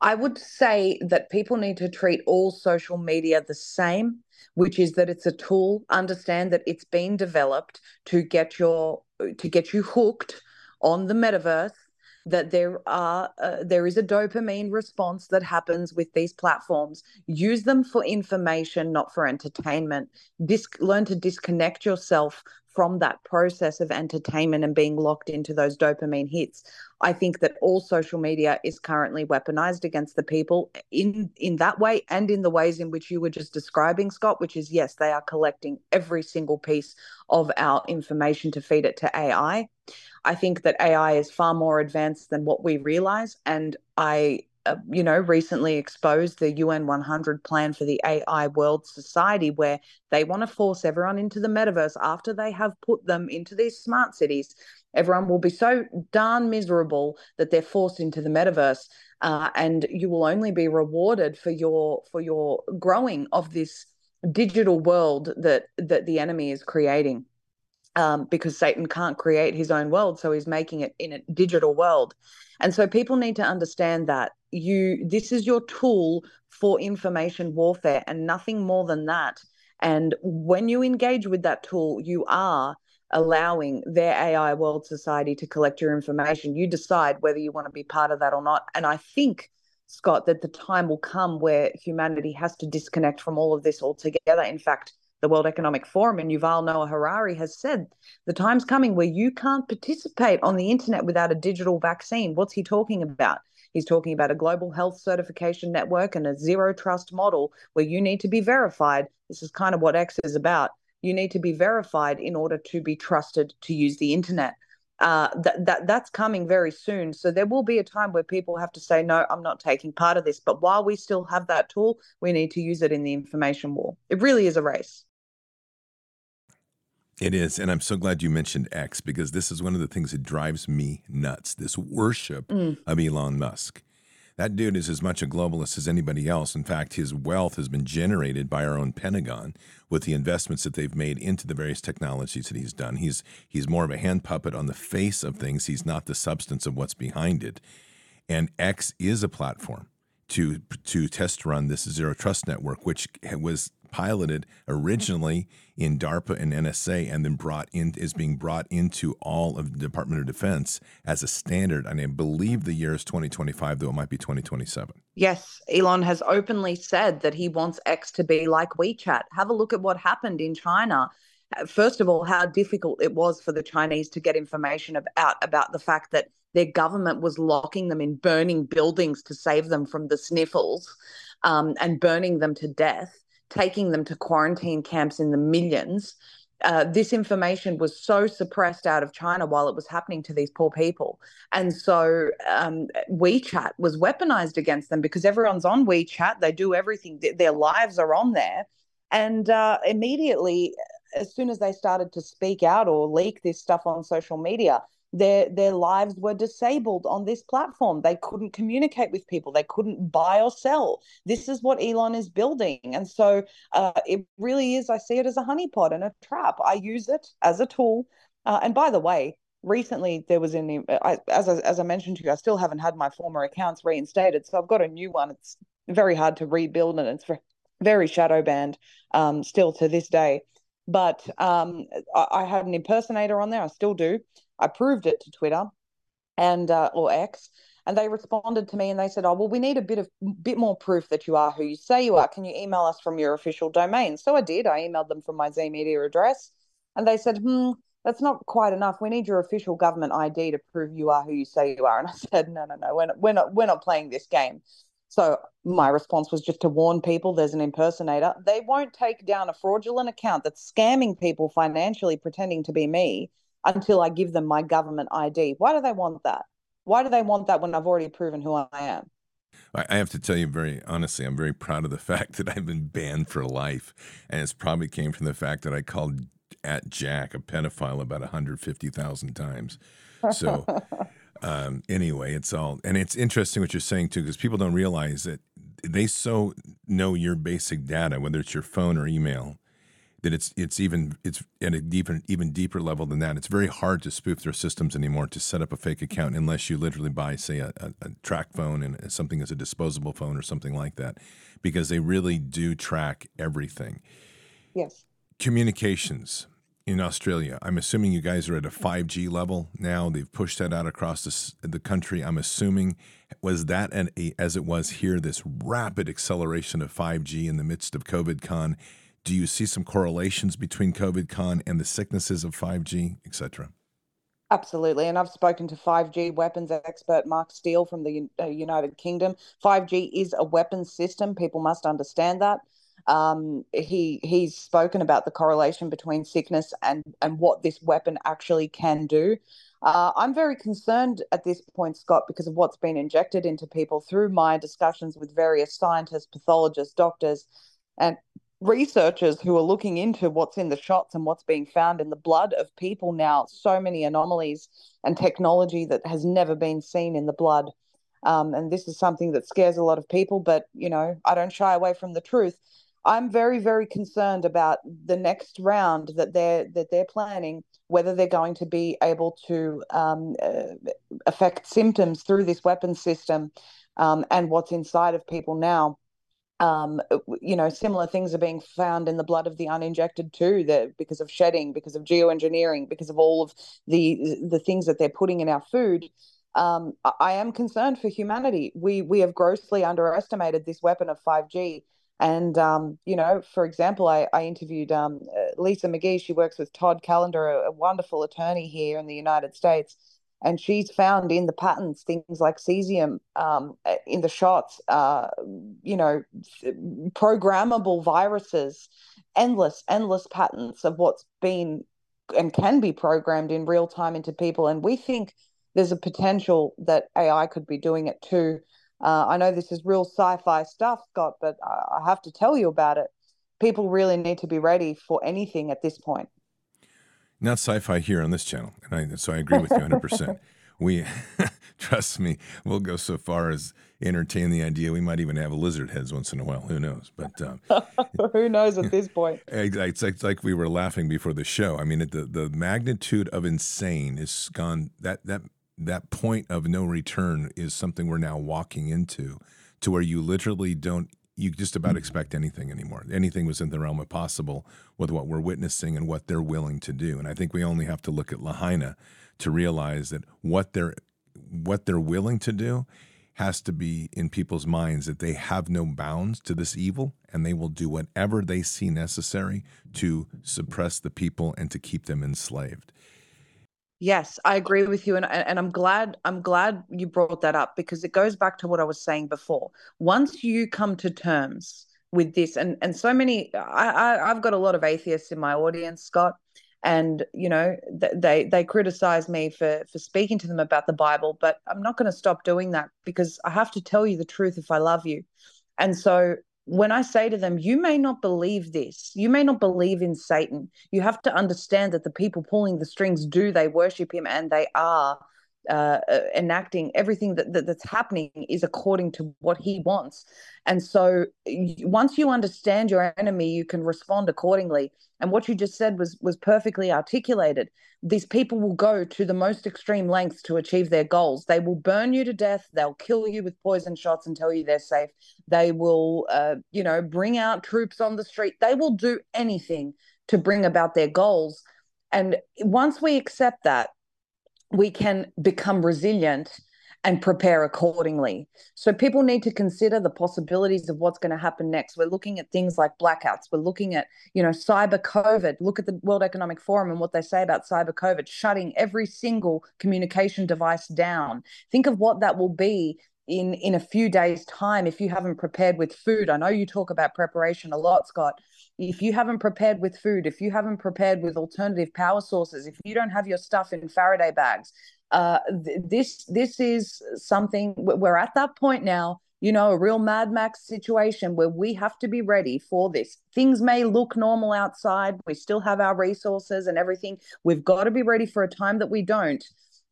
I would say that people need to treat all social media the same, which is that it's a tool. Understand that it's been developed to get your to get you hooked on the metaverse that there are uh, there is a dopamine response that happens with these platforms. Use them for information not for entertainment. Dis- learn to disconnect yourself from that process of entertainment and being locked into those dopamine hits. I think that all social media is currently weaponized against the people in in that way and in the ways in which you were just describing scott which is yes they are collecting every single piece of our information to feed it to ai I think that AI is far more advanced than what we realize. And I, uh, you know, recently exposed the UN 100 plan for the AI world society, where they want to force everyone into the metaverse after they have put them into these smart cities. Everyone will be so darn miserable that they're forced into the metaverse, uh, and you will only be rewarded for your for your growing of this digital world that that the enemy is creating um, because Satan can't create his own world, so he's making it in a digital world. And so people need to understand that you this is your tool for information warfare and nothing more than that. And when you engage with that tool, you are allowing their AI world society to collect your information. You decide whether you want to be part of that or not. And I think, Scott, that the time will come where humanity has to disconnect from all of this altogether. In fact, the World Economic Forum and Yuval Noah Harari has said the time's coming where you can't participate on the internet without a digital vaccine. What's he talking about? He's talking about a global health certification network and a zero trust model where you need to be verified. This is kind of what X is about. You need to be verified in order to be trusted to use the internet. Uh, that, that that's coming very soon. So there will be a time where people have to say, no, I'm not taking part of this. But while we still have that tool, we need to use it in the information war. It really is a race. It is. And I'm so glad you mentioned X because this is one of the things that drives me nuts this worship mm. of Elon Musk. That dude is as much a globalist as anybody else. In fact, his wealth has been generated by our own Pentagon with the investments that they've made into the various technologies that he's done. He's he's more of a hand puppet on the face of things. He's not the substance of what's behind it. And X is a platform to to test run this zero trust network, which was piloted originally in DARPA and NSA, and then brought in is being brought into all of the Department of Defense as a standard. And I believe the year is 2025, though it might be 2027. Yes, Elon has openly said that he wants X to be like WeChat. Have a look at what happened in China first of all, how difficult it was for the Chinese to get information about, about the fact that their government was locking them in burning buildings to save them from the sniffles um, and burning them to death taking them to quarantine camps in the millions. Uh, this information was so suppressed out of China while it was happening to these poor people. And so um, WeChat was weaponized against them because everyone's on WeChat. They do everything, their lives are on there. And uh, immediately, as soon as they started to speak out or leak this stuff on social media, their their lives were disabled on this platform. They couldn't communicate with people. They couldn't buy or sell. This is what elon is building. And so uh, it really is i see it as a honeypot and a trap. I use it as a tool. Uh, and by the way recently there was an I, as, I, as i mentioned to you i still haven't had my former accounts reinstated. So i've got a new one. It's very hard to rebuild and it's very shadow banned um, still to this day. But um, I, I had an impersonator on there. I still do I proved it to Twitter and uh, or X, and they responded to me and they said, "Oh, well, we need a bit of bit more proof that you are who you say you are. Can you email us from your official domain?" So I did. I emailed them from my Zeee Media address, and they said, "Hmm." That's not quite enough. We need your official government ID to prove you are who you say you are. And I <laughs> said, no, no, no, we're not, we're not, we're not playing this game. So my response was just to warn people there's an impersonator. They won't take down a fraudulent account that's scamming people financially, pretending to be me until I give them my government ID. Why do they want that? Why do they want that when I've already proven who I am? I have to tell you very honestly, I'm very proud of the <laughs> fact that I've been banned for life. And it's probably came from the fact that I called at Jack a pedophile about 150,000 times. So, <laughs> um, anyway, it's all, and it's interesting what you're saying too, because people don't realize that they so know your basic data, whether it's your phone or email, that it's it's even it's at a deeper even deeper level than that. It's very hard to spoof their systems anymore to set up a fake account unless you literally buy, say, a, a, a TracFone and something as a disposable phone or something like that, because they really do track everything. Yes. Communications. in Australia. I'm assuming you guys are at a 5G level now. They've pushed that out across the, the country. I'm assuming was that an, a, as it was here this rapid acceleration of 5G in the midst of COVID con. Do you see some correlations between COVID con and the sicknesses of 5G, etc.? Absolutely. And I've spoken to 5G weapons expert Mark Steele from the uh, United Kingdom. 5G is a weapons system. People must understand that. Um, he he's spoken about the correlation between sickness and and what this weapon actually can do. Uh, I'm very concerned at this point, Scott, because of what's been injected into people through my discussions with various scientists, pathologists, doctors, and researchers who are looking into what's in the shots and what's being found in the blood of people now. So many anomalies and technology that has never been seen in the blood. Um, and this is something that scares a lot of people, but you know, I don't shy away from the truth. I'm very, very concerned about the next round that they're that they're planning, whether they're going to be able to um, uh, affect symptoms through this weapon system, um, and what's inside of people now. Um, you know, similar things are being found in the blood of the uninjected too, that because of shedding, because of geoengineering, because of all of the the things that they're putting in our food. Um, I am concerned for humanity. We we have grossly underestimated this weapon of 5G and, um, you know, for example, I, I interviewed um, uh, Lisa McGee. She works with Todd Callender, a, a, wonderful attorney here in the United States. And she's found in the patents things like cesium um, uh, in the shots, uh, you know, programmable viruses, endless, endless patents of what's been and can be programmed in real time into people. And we think there's a potential that AI could be doing it too. Uh, I know this is real sci fi stuff, Scott, but I have to tell you about it. People really need to be ready for anything at this point. Not sci fi here on this channel. And I, so I agree with you 100%. <laughs> we, <laughs> trust me, we'll go so far as entertain the idea. We might even have a lizard heads once in a while. Who knows? But um, <laughs> who knows at this point? It's like, it's like we were laughing before the show. I mean, the, the magnitude of insane is gone. That, that that point of no return is something we're now walking into to where you literally don't you just about mm-hmm. expect anything anymore. Anything was in the realm of possible with what we're witnessing and what they're willing to do. And I think we only have to look at Lahaina to realize that what they're what they're willing to do has to be in people's minds that they have no bounds to this evil and they will do whatever they see necessary to suppress the people and to keep them enslaved. Yes, I agree with you, and and I'm glad I'm glad you brought that up because it goes back to what I was saying before. Once you come to terms with this, and and so many, I, I I've got a lot of atheists in my audience, Scott, and you know they they criticize me for for speaking to them about the Bible, but I'm not going to stop doing that because I have to tell you the truth if I love you, and so when I say to them, you may not believe this, you may not believe in Satan, you have to understand that the people pulling the strings do, they worship him? And they are uh, uh, enacting everything that, that, that's happening is according to what he wants. And so once you understand your enemy you can respond accordingly. And what you just said was was perfectly articulated. These people will go to the most extreme lengths to achieve their goals. They will burn you to death. They'll kill you with poison shots and tell you they're safe. They will uh, you know bring out troops on the street. They will do anything to bring about their goals. And once we accept that we can become resilient and prepare accordingly. So people need to consider the possibilities of what's going to happen next. We're looking at things like blackouts. We're looking at, you know, cyber COVID. Look at the World Economic Forum and what they say about cyber COVID, shutting every single communication device down. Think of what that will be in in a few days time if you haven't prepared with food. I know you talk about preparation a lot, Scott if you haven't prepared with food, if you haven't prepared with alternative power sources, if you don't have your stuff in Faraday bags, uh, th- this this is something we're at that point now. You know, a real Mad Max situation where we have to be ready for this. Things may look normal outside. We still have our resources and everything. We've got to be ready for a time that we don't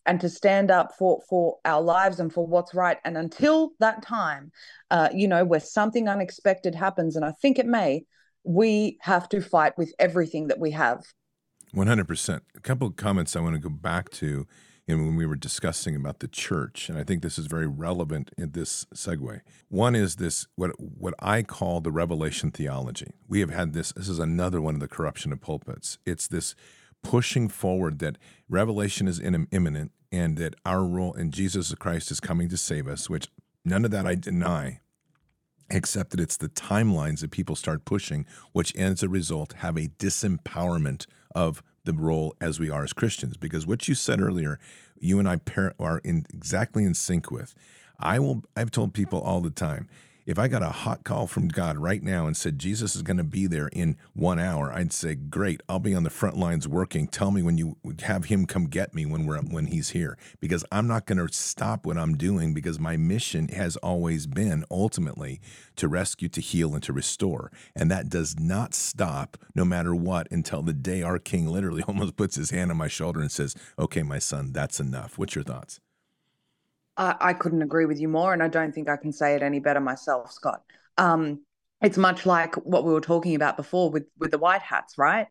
and to stand up for for our lives and for what's right and until that time uh, you know where something unexpected happens and i think it may we have to fight with everything that we have. 100%. A couple of comments I want to go back to know, when we were discussing about the church, and I think this is very relevant in this segue. One is this what what I call the revelation theology. We have had this. This is another one of the corruption of pulpits. It's this pushing forward that revelation is imminent and that our role in Jesus Christ is coming to save us, which none of that I deny, except that it's the timelines that people start pushing, which as a result have a disempowerment of the role as we are as Christians. Because what you said earlier, you and I are in exactly in sync with. I will. I've told people all the time if I got a hot call from God right now and said Jesus is going to be there in one hour, I'd say, "Great, I'll be on the front lines working. Tell me when you have him come get me when we're when he's here, because I'm not going to stop what I'm doing because my mission has always been ultimately to rescue, to heal, and to restore, and that does not stop no matter what until the day our King literally <laughs> almost puts his hand on my shoulder and says, "Okay, my son, that's enough." What's your thoughts? I, I couldn't agree with you more, and I don't think I can say it any better myself, Scott. Um, it's much like what we were talking about before with with the white hats, right?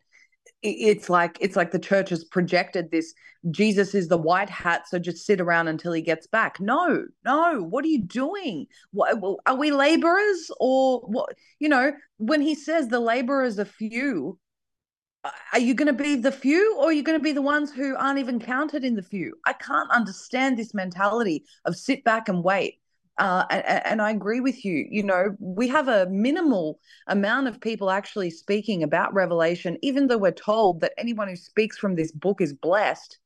It's like it's like the church has projected this. Jesus is the white hat, so just sit around until he gets back. No, no. What are you doing? What, are we laborers or what? You know, when he says the laborers are few, are you going to be the few or are you going to be the ones who aren't even counted in the few? I can't understand this mentality of sit back and wait. Uh, and, and, I agree with you. You know, we have a minimal amount of people actually speaking about Revelation, even though we're told that anyone who speaks from this book is blessed.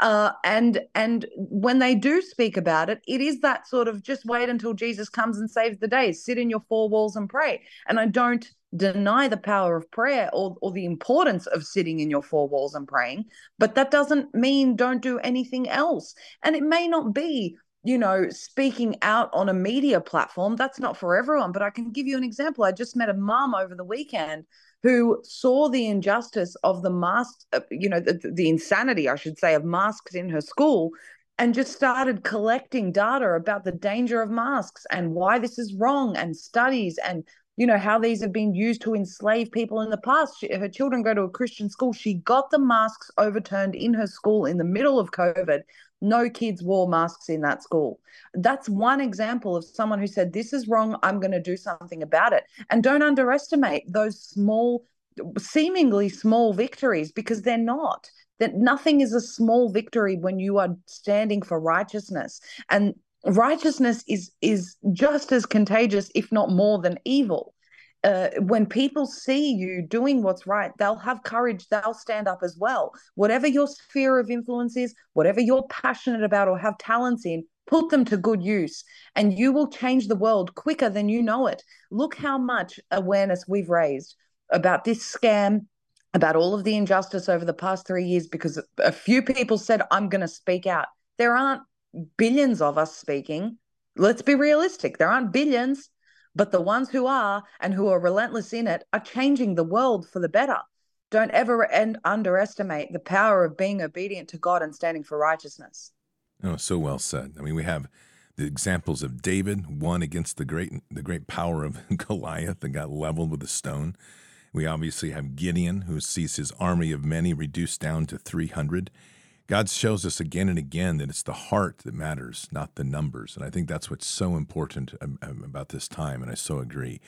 Uh, and and when they do speak about it, it is that sort of just wait until Jesus comes and saves the day. Sit in your four walls and pray. And I don't deny the power of prayer or, or the importance of sitting in your four walls and praying, but that doesn't mean don't do anything else. And it may not be, you know, speaking out on a media platform. That's not for everyone, but I can give you an example. I just met a mom over the weekend who saw the injustice of the mask, uh, you know, the, the insanity, I should say, of masks in her school and just started collecting data about the danger of masks and why this is wrong and studies and you know how these have been used to enslave people in the past. She, her children go to a christian school. She got the masks overturned in her school in the middle of covid. No kids wore masks in that school. That's one example of someone who said this is wrong. I'm going to do something about it. And don't underestimate those small seemingly small victories because they're not. That nothing is a small victory when you are standing for righteousness. And righteousness is is just as contagious if not more than evil. Uh, when people see you doing what's right they'll have courage they'll stand up as well. Whatever your sphere of influence is whatever you're passionate about or have talents in put them to good use and you will change the world quicker than you know it. Look how much awareness we've raised about this scam about all of the injustice over the past three years because a few people said i'm going to speak out. There aren't billions of us speaking. Let's be realistic. There aren't billions, but the ones who are and who are relentless in it are changing the world for the better. Don't ever end, underestimate the power of being obedient to God and standing for righteousness. Oh, so well said. I mean, we have the examples of David, one against the great the great power of <laughs> Goliath that got leveled with a stone. We obviously have Gideon, who sees his army of many reduced down to 300. God shows us again and again that it's the heart that matters, not the numbers. And I think that's what's so important about this time. And I so agree.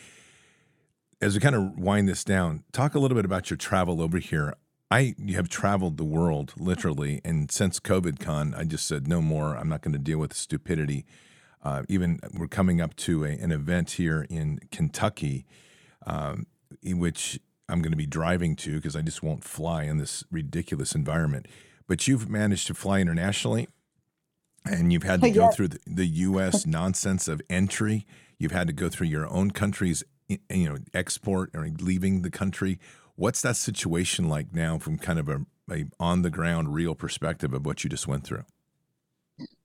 As we kind of wind this down, talk a little bit about your travel over here. I have traveled the world literally, and since COVID con, I just said no more. I'm not going to deal with the stupidity. Uh, even we're coming up to a, an event here in Kentucky, um, in which I'm going to be driving to because I just won't fly in this ridiculous environment but you've managed to fly internationally and you've had to <laughs> go through the, the U.S. <laughs> nonsense of entry. You've had to go through your own country's, you know, export or leaving the country. What's that situation like now, from kind of a, a on the ground, real perspective of what you just went through?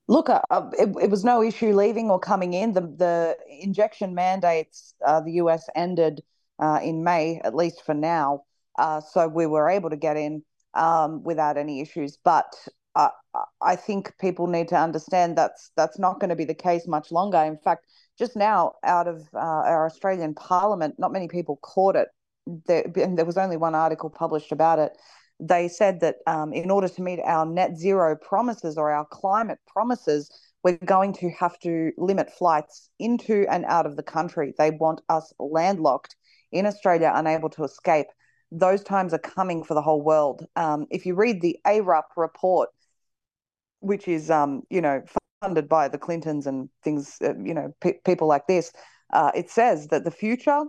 Look, uh, uh, it, it, was no issue leaving or coming in. The the injection mandates, uh, the U.S. ended uh, in May, at least for now. Uh, so we were able to get in um, without any issues. But I think people need to understand that's that's not going to be the case much longer. In fact, just now, out of uh, our Australian Parliament, not many people caught it. There, there was only one article published about it. They said that um, in order to meet our net zero promises or our climate promises, we're going to have to limit flights into and out of the country. They want us landlocked in Australia, unable to escape those times are coming for the whole world. Um, if you read the ARUP report, which is, um, you know, funded by the Clintons and things, uh, you know, pe- people like this, uh, it says that the future,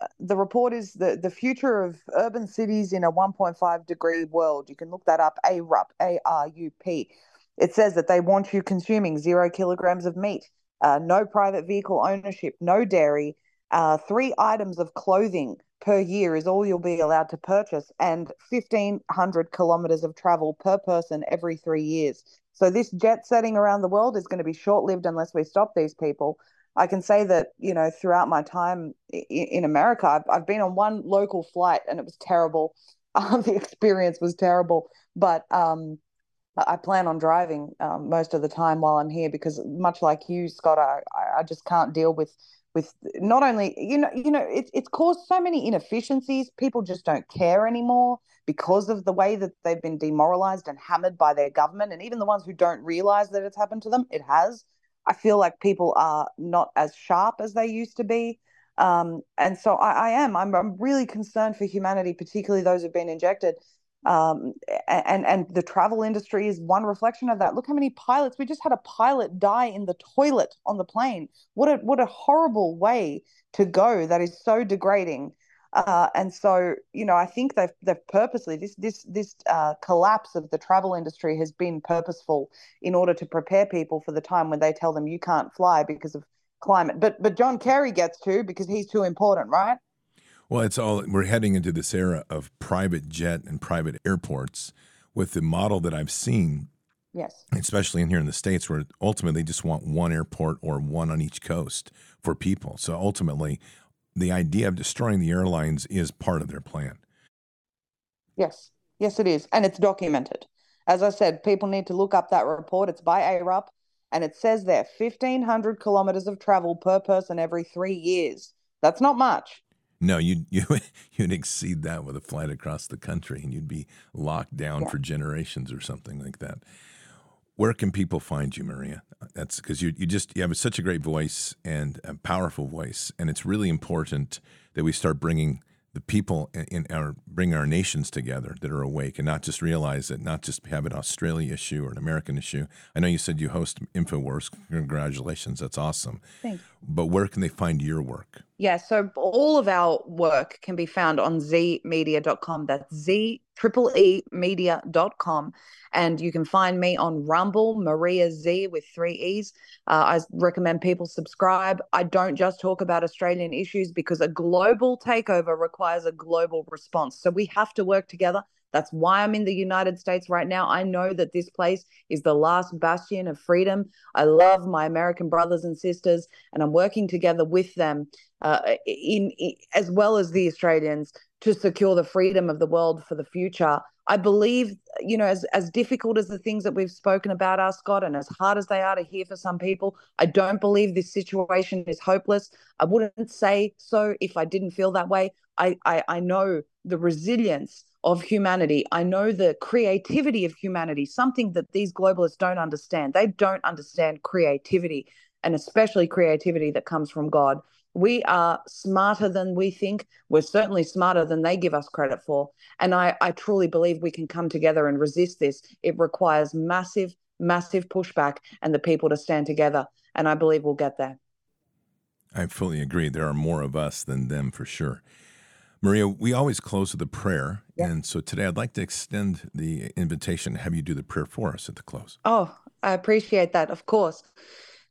uh, the report is the, the future of urban cities in a 1.5 degree world. You can look that up, ARUP, A R U P. It says that they want you consuming zero kilograms of meat, uh, no private vehicle ownership, no dairy, uh, three items of clothing per year is all you'll be allowed to purchase, and 1,500 kilometers of travel per person every three years. So this jet setting around the world is going to be short lived unless we stop these people. I can say that you know throughout my time in America, I've, I've been on one local flight and it was terrible. <laughs> Um, the experience was terrible, but um, I plan on driving um, most of the time while I'm here because, much like you, Scott, I, I just can't deal with with not only you know you know it, it's caused so many inefficiencies. People just don't care anymore because of the way that they've been demoralized and hammered by their government, and even the ones who don't realize that it's happened to them, it has. I feel like people are not as sharp as they used to be. Um, and so I, I am. I'm, I'm, really concerned for humanity, particularly those who've been injected. Um, and and the travel industry is one reflection of that. Look how many pilots. We just had a pilot die in the toilet on the plane. What a what a horrible way to go. That is so degrading. Uh, and so, you know, I think they've they've purposely this this this uh, collapse of the travel industry has been purposeful in order to prepare people for the time when they tell them you can't fly because of climate. But but John Kerry gets to because he's too important, right? Well, it's all we're heading into this era of private jet and private airports with the model that I've seen. Yes. Especially in here in the States where ultimately they just want one airport or one on each coast for people. So ultimately the idea of destroying the airlines is part of their plan. Yes, yes, it is. And it's documented. As I said, people need to look up that report. It's by ARUP and it says there 1,500 kilometers of travel per person every three years. That's not much. No, you'd, <laughs> you, you'd exceed that with a flight across the country and you'd be locked down yeah. for generations or something like that where can people find you, Maria? That's because you you just you have such a great voice and a powerful voice, and it's really important that we start bringing the people in our bring our nations together that are awake and not just realize that not just have an Australia issue or an American issue. I know you said you host InfoWars. Congratulations, that's awesome. Thanks. But where can they find your work? Yeah, so all of our work can be found on zeeemedia.com. That's z triple e media.com and you can find me on rumble maria Zeee with three e's uh, i recommend people subscribe i don't just talk about australian issues because a global takeover requires a global response so we have to work together that's why I'm in the United States right now. I know that this place is the last bastion of freedom. I love my American brothers and sisters, and I'm working together with them, uh, in, in as well as the Australians, to secure the freedom of the world for the future. I believe, you know, as as difficult as the things that we've spoken about are, Scott, and as hard as they are to hear for some people, I don't believe this situation is hopeless. I wouldn't say so if I didn't feel that way. I I, I know the resilience of humanity. I know the creativity of humanity, something that these globalists don't understand. They don't understand creativity, and especially creativity that comes from God. We are smarter than we think. We're certainly smarter than they give us credit for. And I, I truly believe we can come together and resist this. It requires massive, massive pushback and the people to stand together. And I believe we'll get there. I fully agree. There are more of us than them for sure. Maria, we always close with a prayer. Yep. And so today I'd like to extend the invitation to have you do the prayer for us at the close. Oh, I appreciate that, of course.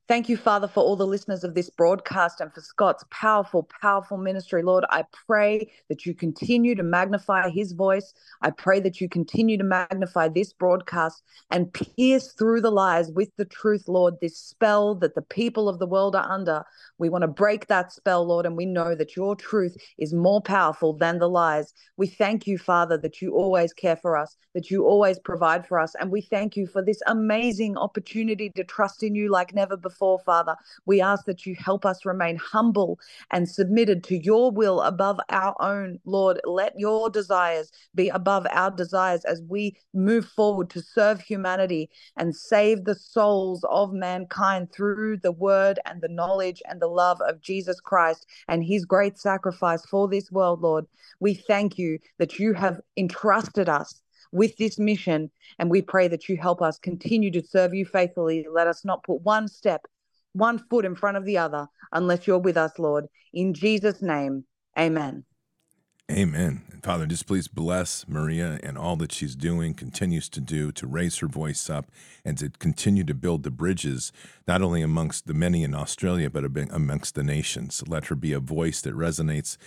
Thank you, Father, for all the listeners of this broadcast and for Scott's powerful, powerful ministry. Lord, I pray that you continue to magnify his voice. I pray that you continue to magnify this broadcast and pierce through the lies with the truth, Lord, this spell that the people of the world are under. We want to break that spell, Lord, and we know that your truth is more powerful than the lies. We thank you, Father, that you always care for us, that you always provide for us. And we thank you for this amazing opportunity to trust in you like never before before, Father. We ask that you help us remain humble and submitted to your will above our own, Lord. Let your desires be above our desires as we move forward to serve humanity and save the souls of mankind through the word and the knowledge and the love of Jesus Christ and his great sacrifice for this world, Lord. We thank you that you have entrusted us with this mission. And we pray that you help us continue to serve you faithfully. Let us not put one step, one foot in front of the other unless you're with us, Lord. In Jesus' name, amen. Amen. And Father, just please bless Maria and all that she's doing, continues to do to raise her voice up and to continue to build the bridges, not only amongst the many in Australia, but amongst the nations. Let her be a voice that resonates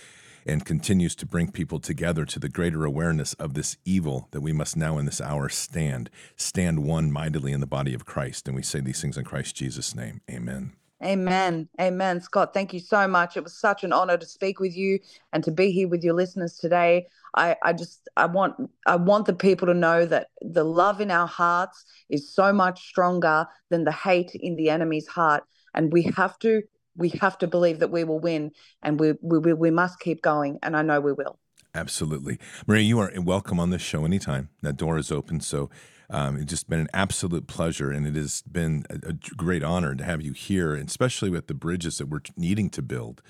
and continues to bring people together to the greater awareness of this evil that we must now in this hour stand, stand one mightily in the body of Christ. And we say these things in Christ Jesus' name. Amen. Amen. Amen. Scott, thank you so much. It was such an honor to speak with you and to be here with your listeners today. I, I just I want I want the people to know that the love in our hearts is so much stronger than the hate in the enemy's heart. And we have to we have to believe that we will win and we, we, we must keep going. And I know we will. Absolutely. Maria, you are welcome on this show anytime. That door is open. So um, it's just been an absolute pleasure. And it has been a, a great honor to have you here, especially with the bridges that we're needing to build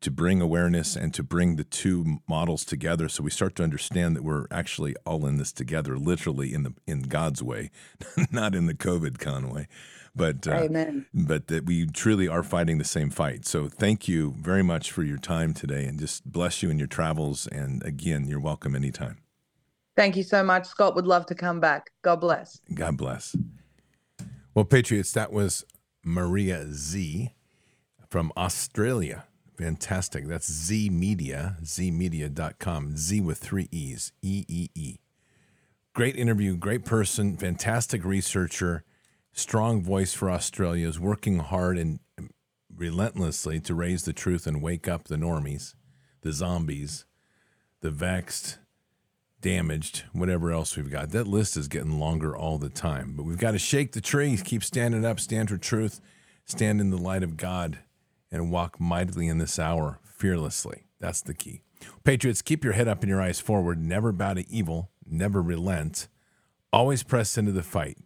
to bring awareness and to bring the two models together so we start to understand that we're actually all in this together literally in the in God's way <laughs> not in the covid con way but uh, but that we truly are fighting the same fight. So thank you very much for your time today, and just bless you in your travels. And again, you're welcome anytime. Thank you so much, Scott. Would love to come back. God bless. God bless. Well, Patriots, that was Maria Zeee from Australia. Fantastic. That's Zeee Media, zeeemedia.com, Z with three E's, E E E. Great interview, great person, fantastic researcher strong voice for Australia, is working hard and relentlessly to raise the truth and wake up the normies, the zombies, the vexed, damaged, whatever else we've got. That list is getting longer all the time. But we've got to shake the tree, keep standing up, stand for truth, stand in the light of God, and walk mightily in this hour fearlessly. That's the key. Patriots, keep your head up and your eyes forward. Never bow to evil, never relent. Always press into the fight.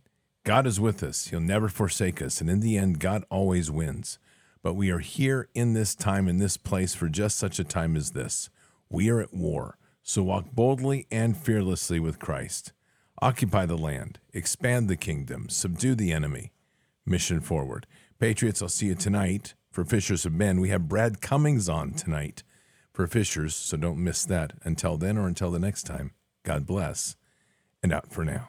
God is with us. He'll never forsake us. And in the end, God always wins. But we are here in this time, in this place, for just such a time as this. We are at war. So walk boldly and fearlessly with Christ. Occupy the land, expand the kingdom, subdue the enemy. Mission forward. Patriots, I'll see you tonight for Fishers of Men. We have Brad Cummings on tonight for Fishers, so don't miss that. Until then or until the next time, God bless, and out for now.